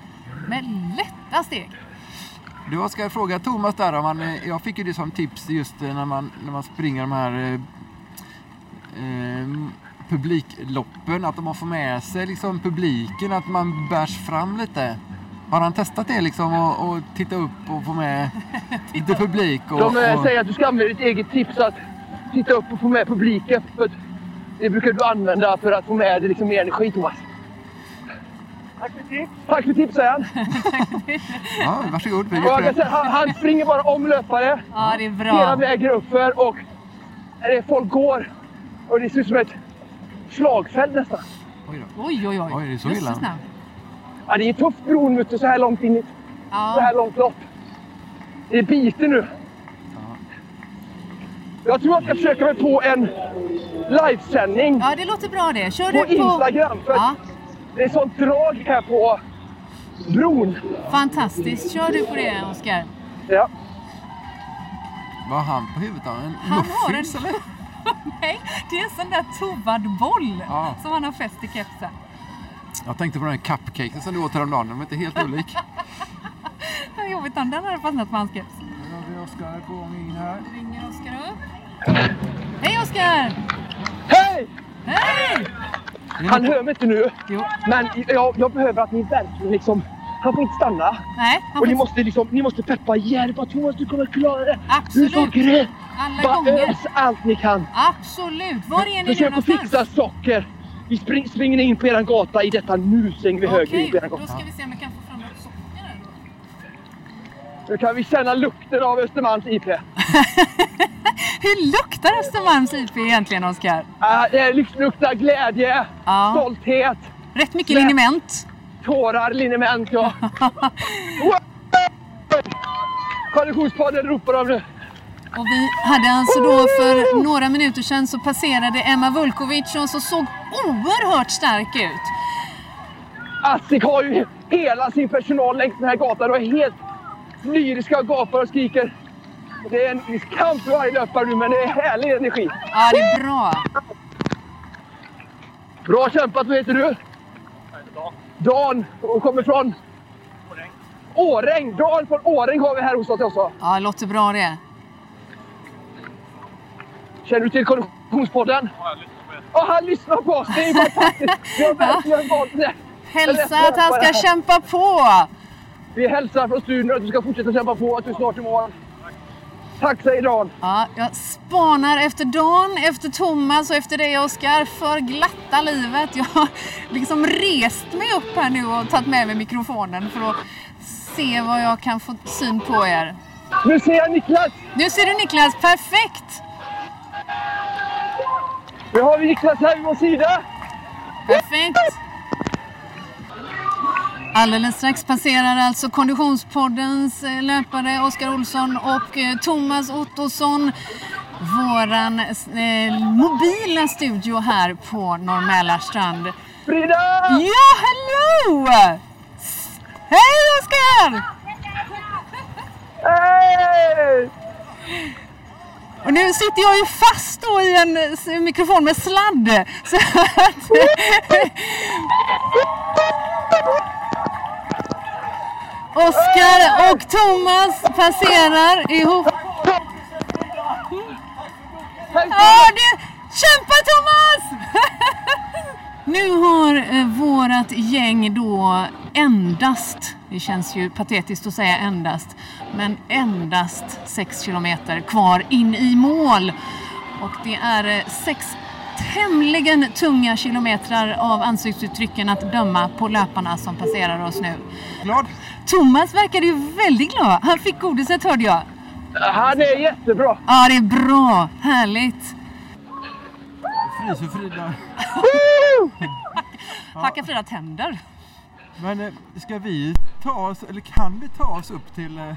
med lätta steg. Du ska fråga Thomas där om han, eh, jag fick ju det som tips just eh, när man, när man springer de här eh, eh, publikloppen, att man får med sig liksom publiken, att man bärs fram lite. Har han testat det liksom och, och titta upp och få med lite publik? Och, De och... säger att du ska använda ditt eget tips att titta upp och få med publiken. För det brukar du använda för att få med dig liksom mer energi, Thomas. Tack för tips. Tack för tips, säger han. Ja, varsågod. Säga, han, han springer bara om löpare. Ja, det är bra. Hela vägen uppför och eh, folk går. Och det ser ut som ett slagfält nästan. Oj, oj, oj. Oj, det är så illa. Ja, det är en tuff bron vet du, så här långt in i ett så här långt lopp. Det biter nu. Jag tror att jag försöker mig på en livesändning Ja, det låter bra det. Kör på du på... Instagram. För Ja, Det är sånt drag här på bron. fantastiskt. Kör du på det, Oskar. Ja. Vad har han på huvudet då? En Han har en... eller? Nej, det är en sån där tovad-boll Ja. som han har fäst i kepsen. Jag tänkte på den här cupcaken som du åt häromdagen, den var inte helt olik. Vad jobbigt om den hade fastnat på hans keps. Nu har vi Oskar på gång in här. Ringer Oskar upp. Hej Oskar! Hej! Hej! Han hör mig inte nu. Men jag, jag behöver att ni verkligen liksom... Han får inte stanna. Nej, Och ni måste, liksom, ni måste peppa hjälpa Thomas, du kommer klara det. Absolut. Du grym. Alla Bara gånger. ös allt ni kan. Absolut. Var är ni nu Försök att någonstans? fixa socker. Vi spring, springer in på eran gata i detta nu, svänger vi höger in på då ska vi se om vi kan få fram något socker. Nu kan vi känna lukten av Östermalms IP. Hur luktar Östermalms IP egentligen, Oskar? Uh, det luktar glädje, Ja. stolthet. Rätt mycket liniment. Tårar, liniment, ja. Konditionspodden ropar av nu. Och vi hade alltså då för några minuter sedan så passerade Emma Vulkovic och så såg oerhört stark ut. Asik har ju hela sin personal längs den här gatan och är helt lyriska och gapar och skriker. Det är en kamp för varje löpare nu, men det är härlig energi. Ja, det är bra. Bra kämpat, vad heter du? Dan och kommer från? Åräng. Dan från Åräng har vi här hos oss också. Ja, det låter bra det. Känner du till Konditionspodden? Ja, han lyssnar på oss. Det är fantastiskt. Vi har verkligen valt det. Hälsa att han ska kämpa på. Vi hälsar från studion att du ska fortsätta kämpa på, att du är snart i mål. Tack säger Dan. Ja, jag spanar efter Dan, efter Thomas och efter dig Oskar för glatta livet. Jag har liksom rest mig upp här nu och tagit med mig mikrofonen för att se vad jag kan få syn på er. Nu ser jag Niklas! Nu ser du Niklas, perfekt! Nu har vi Niklas här vid vår sida. Perfekt! Alldeles strax passerar alltså Konditionspoddens eh, löpare Oskar Olsson och eh, Thomas Ottosson våran eh, mobila studio här på Norr Mälarstrand. Frida! Ja, hello! S- Hej Oskar! Hej! Och nu sitter jag ju fast då i en mikrofon med sladd. Så att... Oskar och Thomas passerar ihop. Ja, det... Kämpa Thomas! Nu har eh, vårat gäng då endast, det känns ju patetiskt att säga endast, men endast 6 kilometer kvar in i mål. Och det är eh, sex tämligen tunga kilometrar av ansiktsuttrycken att döma på löparna som passerar oss nu. Glad? Thomas verkade ju väldigt glad. Han fick godiset hörde jag. Han är jättebra. Ja, det är bra. Härligt. Fryser Frida. Hackar Frida tänder. Men eh, ska vi ta oss, eller kan vi ta oss upp till... eh,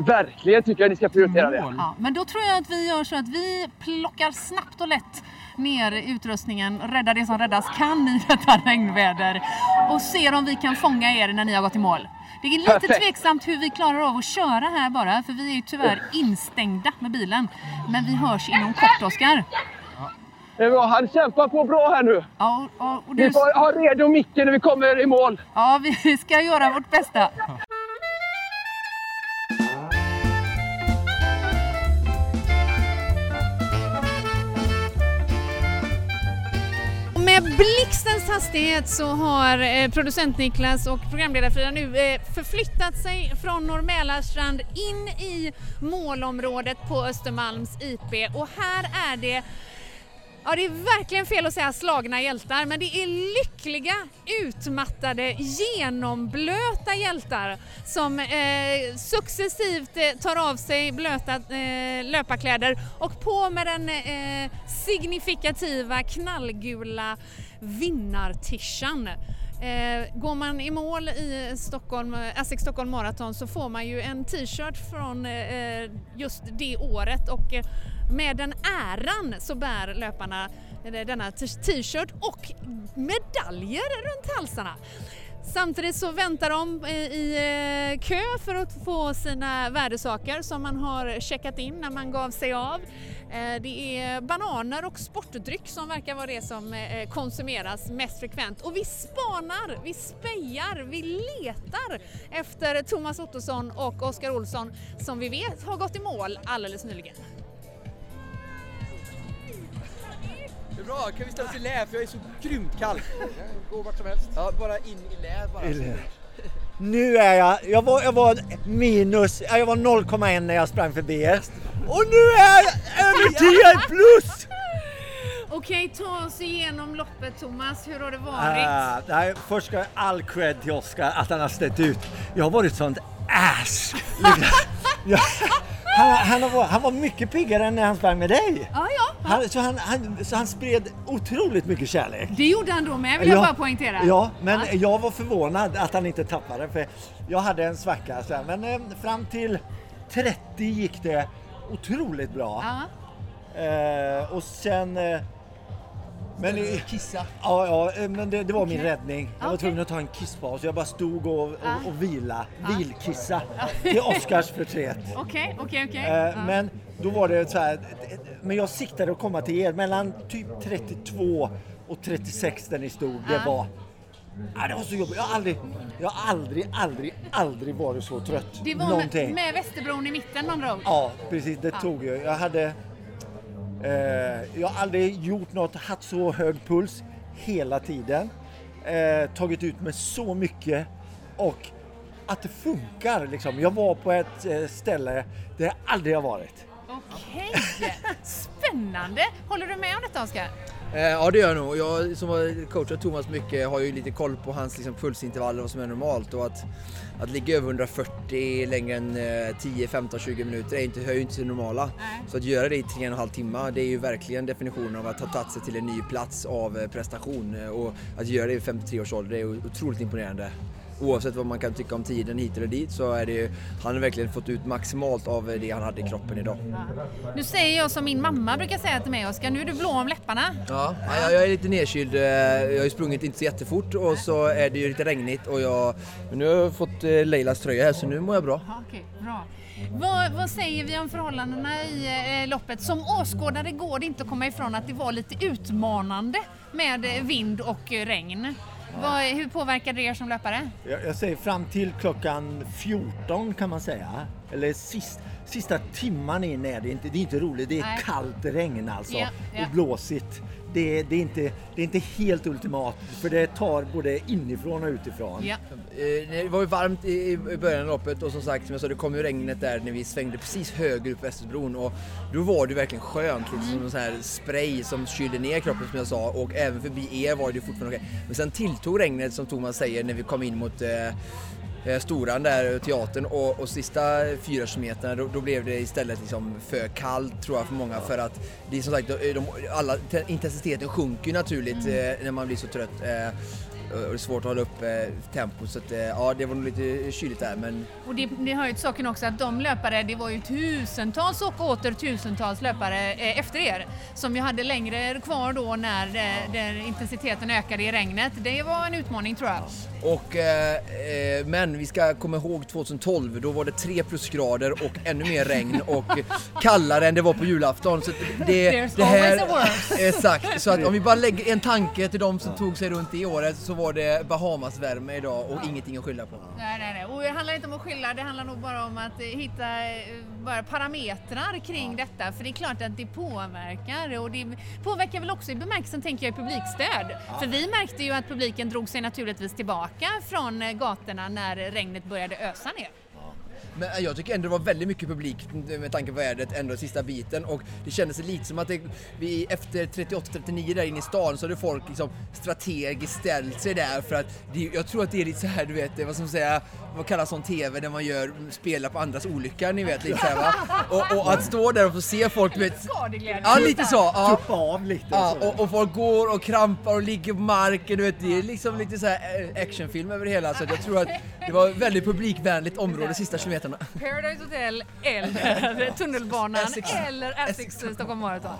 Verkligen tycker jag ni ska prioritera det. Ja, men då tror jag att vi gör så att vi plockar snabbt och lätt ner utrustningen, räddar det som räddas kan i detta regnväder och ser om vi kan fånga er när ni har gått i mål. Det är lite Perfekt. tveksamt hur vi klarar av att köra här bara, för vi är ju tyvärr instängda med bilen. Men vi hörs inom kort, Oskar. Det är bra. Han kämpar på bra här nu. Ja, och, och, och Vi du, får ha redo micken när vi kommer i mål. ja, vi ska göra vårt bästa. Blixtens hastighet så har eh, producent Niklas och programledare Frida nu eh, förflyttat sig från Norr Mälarstrand in i målområdet på Östermalms IP och här är det Ja, det är verkligen fel att säga slagna hjältar, men det är lyckliga, utmattade, genomblöta hjältar som eh, successivt eh, tar av sig blöta eh, löparkläder och på med den eh, signifikativa knallgula Vinnartishan. Eh, går man i mål i Stockholm, Essex Stockholm Marathon så får man ju en t-shirt från eh, just det året och eh, med den äran så bär löparna eh, denna t-shirt och medaljer runt halsarna. Samtidigt så väntar de eh, i eh, kö för att få sina värdesaker som man har checkat in när man gav sig av. Eh, det är bananer och sportdryck som verkar vara det som konsumeras mest frekvent. Och vi spanar, vi spejar, vi letar efter Thomas Ottosson och Oskar Olsson som vi vet har gått i mål alldeles nyligen. Det är bra, kan vi ställa oss i lä för jag är så grymt kall. Gå vart som helst. Ja, bara in i lä bara. I lä. Nu är jag, jag var, jag var minus, ja, jag var 0,1 när jag sprang förbi er. Och nu är jag över 10 plus! Okej, ta oss igenom loppet Thomas, hur har det varit? Ah, nej, först ska jag all cred till Oskar att han har ställt ut. Jag har varit sånt ass. Jag- han, han, varit- han var mycket piggare än när han sprang med dig. Ja, ja. Han, så, han, han, så han spred otroligt mycket kärlek. Det gjorde han då med vill jag bara poängtera. Ja, men Ja. jag var förvånad att han inte tappade för jag hade en svacka. Så här, men eh, fram till 30 gick det otroligt bra. Eh, och sen... Eh, men, Kissa? Ja, ja eh, men det, det var min Okej. räddning. Jag var Okej. tvungen att ta en kisspaus. Jag bara stod och, och, Ja. och vila, Ja. vilkissa. Till Oscars förtret. Okej, okej, okej. Eh, Ja. Men då var det så här, men jag siktade att komma till er mellan typ 32 och 36 där ni stod. Det Ja. var, ja, det var så jobbigt. Jag har aldrig, jag har aldrig, aldrig, aldrig varit så trött. Det var Någonting. med, med Västerbron i mitten med andra ord. Ja, precis. Det Ja. tog ju. Jag hade... Eh, jag har aldrig gjort något, haft så hög puls hela tiden. Eh, tagit ut mig så mycket och att det funkar liksom. Jag var på ett eh, ställe där jag aldrig har varit. Okej, spännande! Håller du med om detta Oskar? Eh, ja det gör jag nog. Jag som har coachat Thomas mycket har ju lite koll på hans liksom, pulsintervaller och vad som är normalt och att, att ligga över 140 längre än eh, 10, 15, 20 minuter är inte, hör ju inte till det normala. Så att göra det i tre och en halv timme det är ju verkligen definitionen av att ha tagit sig till en ny plats av eh, prestation och att göra det i 53 års ålder är otroligt imponerande. Oavsett vad man kan tycka om tiden hit eller dit så är det ju, han har verkligen fått ut maximalt av det han hade i kroppen idag. Nu säger jag som min mamma brukar säga till mig, Oskar, nu är du blå om läpparna. Ja, ja, jag är lite nedkyld. Eh, Jag har ju sprungit inte så jättefort och så är det ju lite regnigt och jag, men nu har jag fått eh, Leilas tröja här så nu mår jag bra. Ja, okej, bra. Vad, vad säger vi om förhållandena i eh, loppet? Som åskådare går det inte att komma ifrån att det var lite utmanande med vind och regn. Vad, hur påverkade det er som löpare? Jag, jag säger fram till klockan 14 kan man säga. Eller sist, sista timman in är det inte. Det är inte roligt. Det är Nej. kallt regn alltså. Ja, ja. Och blåsigt. Det, är- det, är inte, det är inte helt ultimat för det tar både inifrån och utifrån. Ja. Eh, Det var ju varmt i början av loppet och som sagt, som jag sa, det kom ju regnet där när vi svängde precis höger upp Västerbron och då var det verkligen skönt, liksom som en sån här spray som kylde ner kroppen som jag sa och även förbi er var det fortfarande okej. Men sen tilltog regnet som Thomas säger när vi kom in mot eh, Storan där, teatern och, och sista fyra kilometerna då, då blev det istället liksom för kallt tror jag för många. För att det är som sagt, de, de, alla, intensiteten sjunker ju naturligt eh, när man blir så trött. Eh, och det är svårt att hålla upp eh, tempo så att, eh, ja det var nog lite kyligt där men Och det, det hör ju till saken också att de löpare, det var ju tusentals och åter tusentals löpare efter er som ju hade längre kvar då när, där intensiteten ökade i regnet. Det var en utmaning tror jag. Och, eh, eh, men vi ska komma ihåg 2012, då var det 3 plusgrader och ännu mer regn och kallare än det var på julafton. Så det, There's det här, always a worse. exakt, så att om vi bara lägger en tanke till de som tog sig runt i året så var det Bahamas-värme idag och ingenting att skylla på. Nej, nej, nej. Och det handlar inte om att skylla, det handlar nog bara om att eh, hitta eh, bara parametrar kring detta. För det är klart att det påverkar och det påverkar väl också i bemärkelsen, tänker jag, i publikstöd. För vi märkte ju att publiken drog sig naturligtvis tillbaka från eh, gatorna när regnet började ösa ner. Men jag tycker ändå det var väldigt mycket publik med tanke på vädret ändå sista biten och det kändes lite som att det, vi efter 38-39 där inne i stan så hade folk liksom strategiskt ställt sig där för att det, jag tror att det är lite så här du vet vad man säga vad kallas sån TV när man gör spelar på andras olycka ni vet lite så här, va och, och att stå där och få se folk Skadeglädje. Ja lite så. Ja. Tuppa av lite. Ja, så. och, och folk går och krampar och ligger på marken, du vet, det är liksom lite så här eh, actionfilm över det hela så jag tror att det var ett väldigt publikvänligt område sista kilometerna. Paradise Hotel eller tunnelbanan Essex. eller Essex Stockholm Marathon.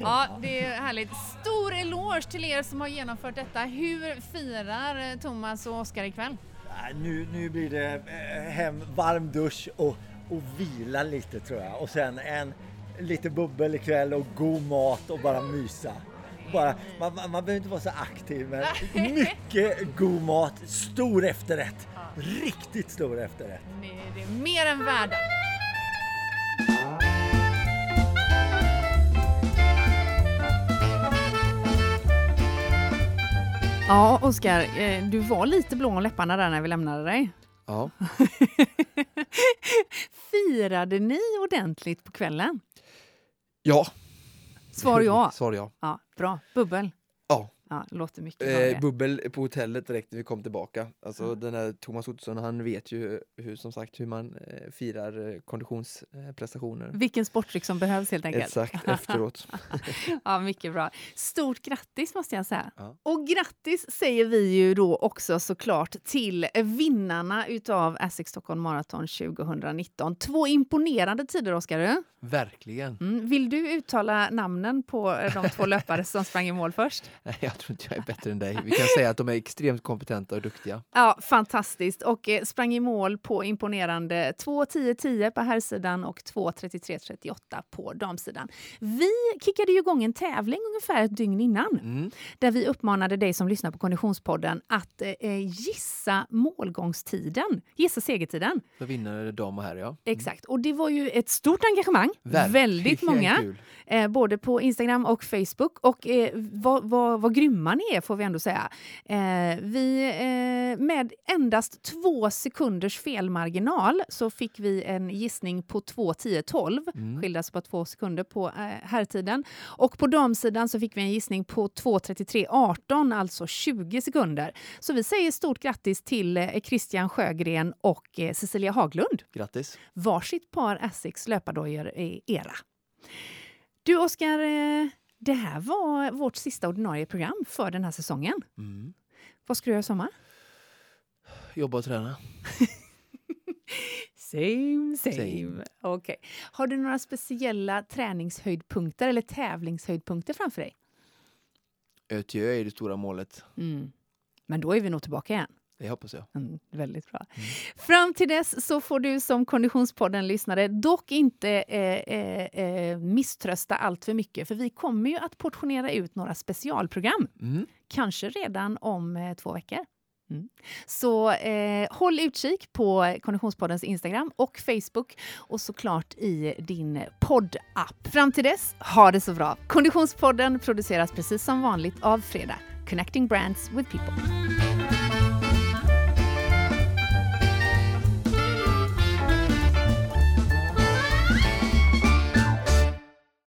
Ja, det är härligt. Stor eloge till er som har genomfört detta. Hur firar eh, Thomas och Oskar ikväll? Nu, nu blir det eh, hem, varm dusch och, och vila lite tror jag. Och sen en lite bubbel ikväll och god mat och bara mysa. Bara, man, man, man behöver inte vara så aktiv men mycket god mat, stor efterrätt. Riktigt stor efterrätt. Ni det är mer än värda. Ja, Oskar, eh, du var lite blå om läpparna där när vi lämnade dig. Ja. Firade ni ordentligt på kvällen? Ja. Svar ja. Svar ja. Ja, bra. Bubbel? Ja. Låter mycket Eh, bubbel på hotellet direkt när vi kom tillbaka. Alltså den här Thomas Ottosson, han vet ju hur, som sagt hur man eh, firar eh, konditionsprestationer. Vilken sportdryck som behövs helt enkelt. Exakt, efteråt. ja, mycket bra. Stort grattis måste jag säga. Ja. Och grattis säger vi ju då också såklart till vinnarna utav Essex Stockholm Marathon 2019. Tvår imponerande tider, Oskar. Verkligen. Mm. Vill du uttala namnen på eh, de två löpare som sprang i mål först? Nej, jag tror inte jag är bättre än dig. Vi kan säga att de är extremt kompetenta och duktiga. Ja, fantastiskt. Och eh, sprang i mål på imponerande 2.10.10 på herrsidan och 2.33.38 på damsidan. Vi kickade ju igång en tävling ungefär ett dygn innan Mm. där vi uppmanade dig som lyssnar på Konditionspodden att eh, gissa målgångstiden, gissa segertiden. För vinnare dam och herr, ja. Exakt, och det var ju ett stort engagemang. Verkligen Väldigt många. Eh, både på Instagram och Facebook. Och eh, vad, vad, vad grymma ni är får vi ändå säga. Eh, vi, eh, med endast två sekunders felmarginal så fick vi en gissning på 2.10.12. Mm. Skilde alltså på två sekunder på eh, herrtiden. Och på damsidan så fick vi en gissning på 2.33.18, alltså 20 sekunder. Så vi säger stort grattis till eh, Christian Sjögren och eh, Cecilia Haglund. Grattis. Varsitt par Essex löpardojor era. Du Oskar, det här var vårt sista ordinarie program för den här säsongen. Mm. Vad ska du göra i sommar? jobba och träna. Same, same. Same. Okej. Har du några speciella träningshöjdpunkter eller tävlingshöjdpunkter framför dig? ÖTÖ är det stora målet. Mm. Men då är vi nog tillbaka igen. Det hoppas jag. Mm, väldigt bra. Fram till dess så får du som Konditionspodden-lyssnare dock inte eh, eh, eh, misströsta allt för mycket för vi kommer ju att portionera ut några specialprogram. Mm. Kanske redan om eh, två veckor. Mm. Så eh, håll utkik på Konditionspoddens Instagram och Facebook och såklart i din poddapp. Fram till dess, ha det så bra! Konditionspodden produceras precis som vanligt av Fredag. Connecting brands with people.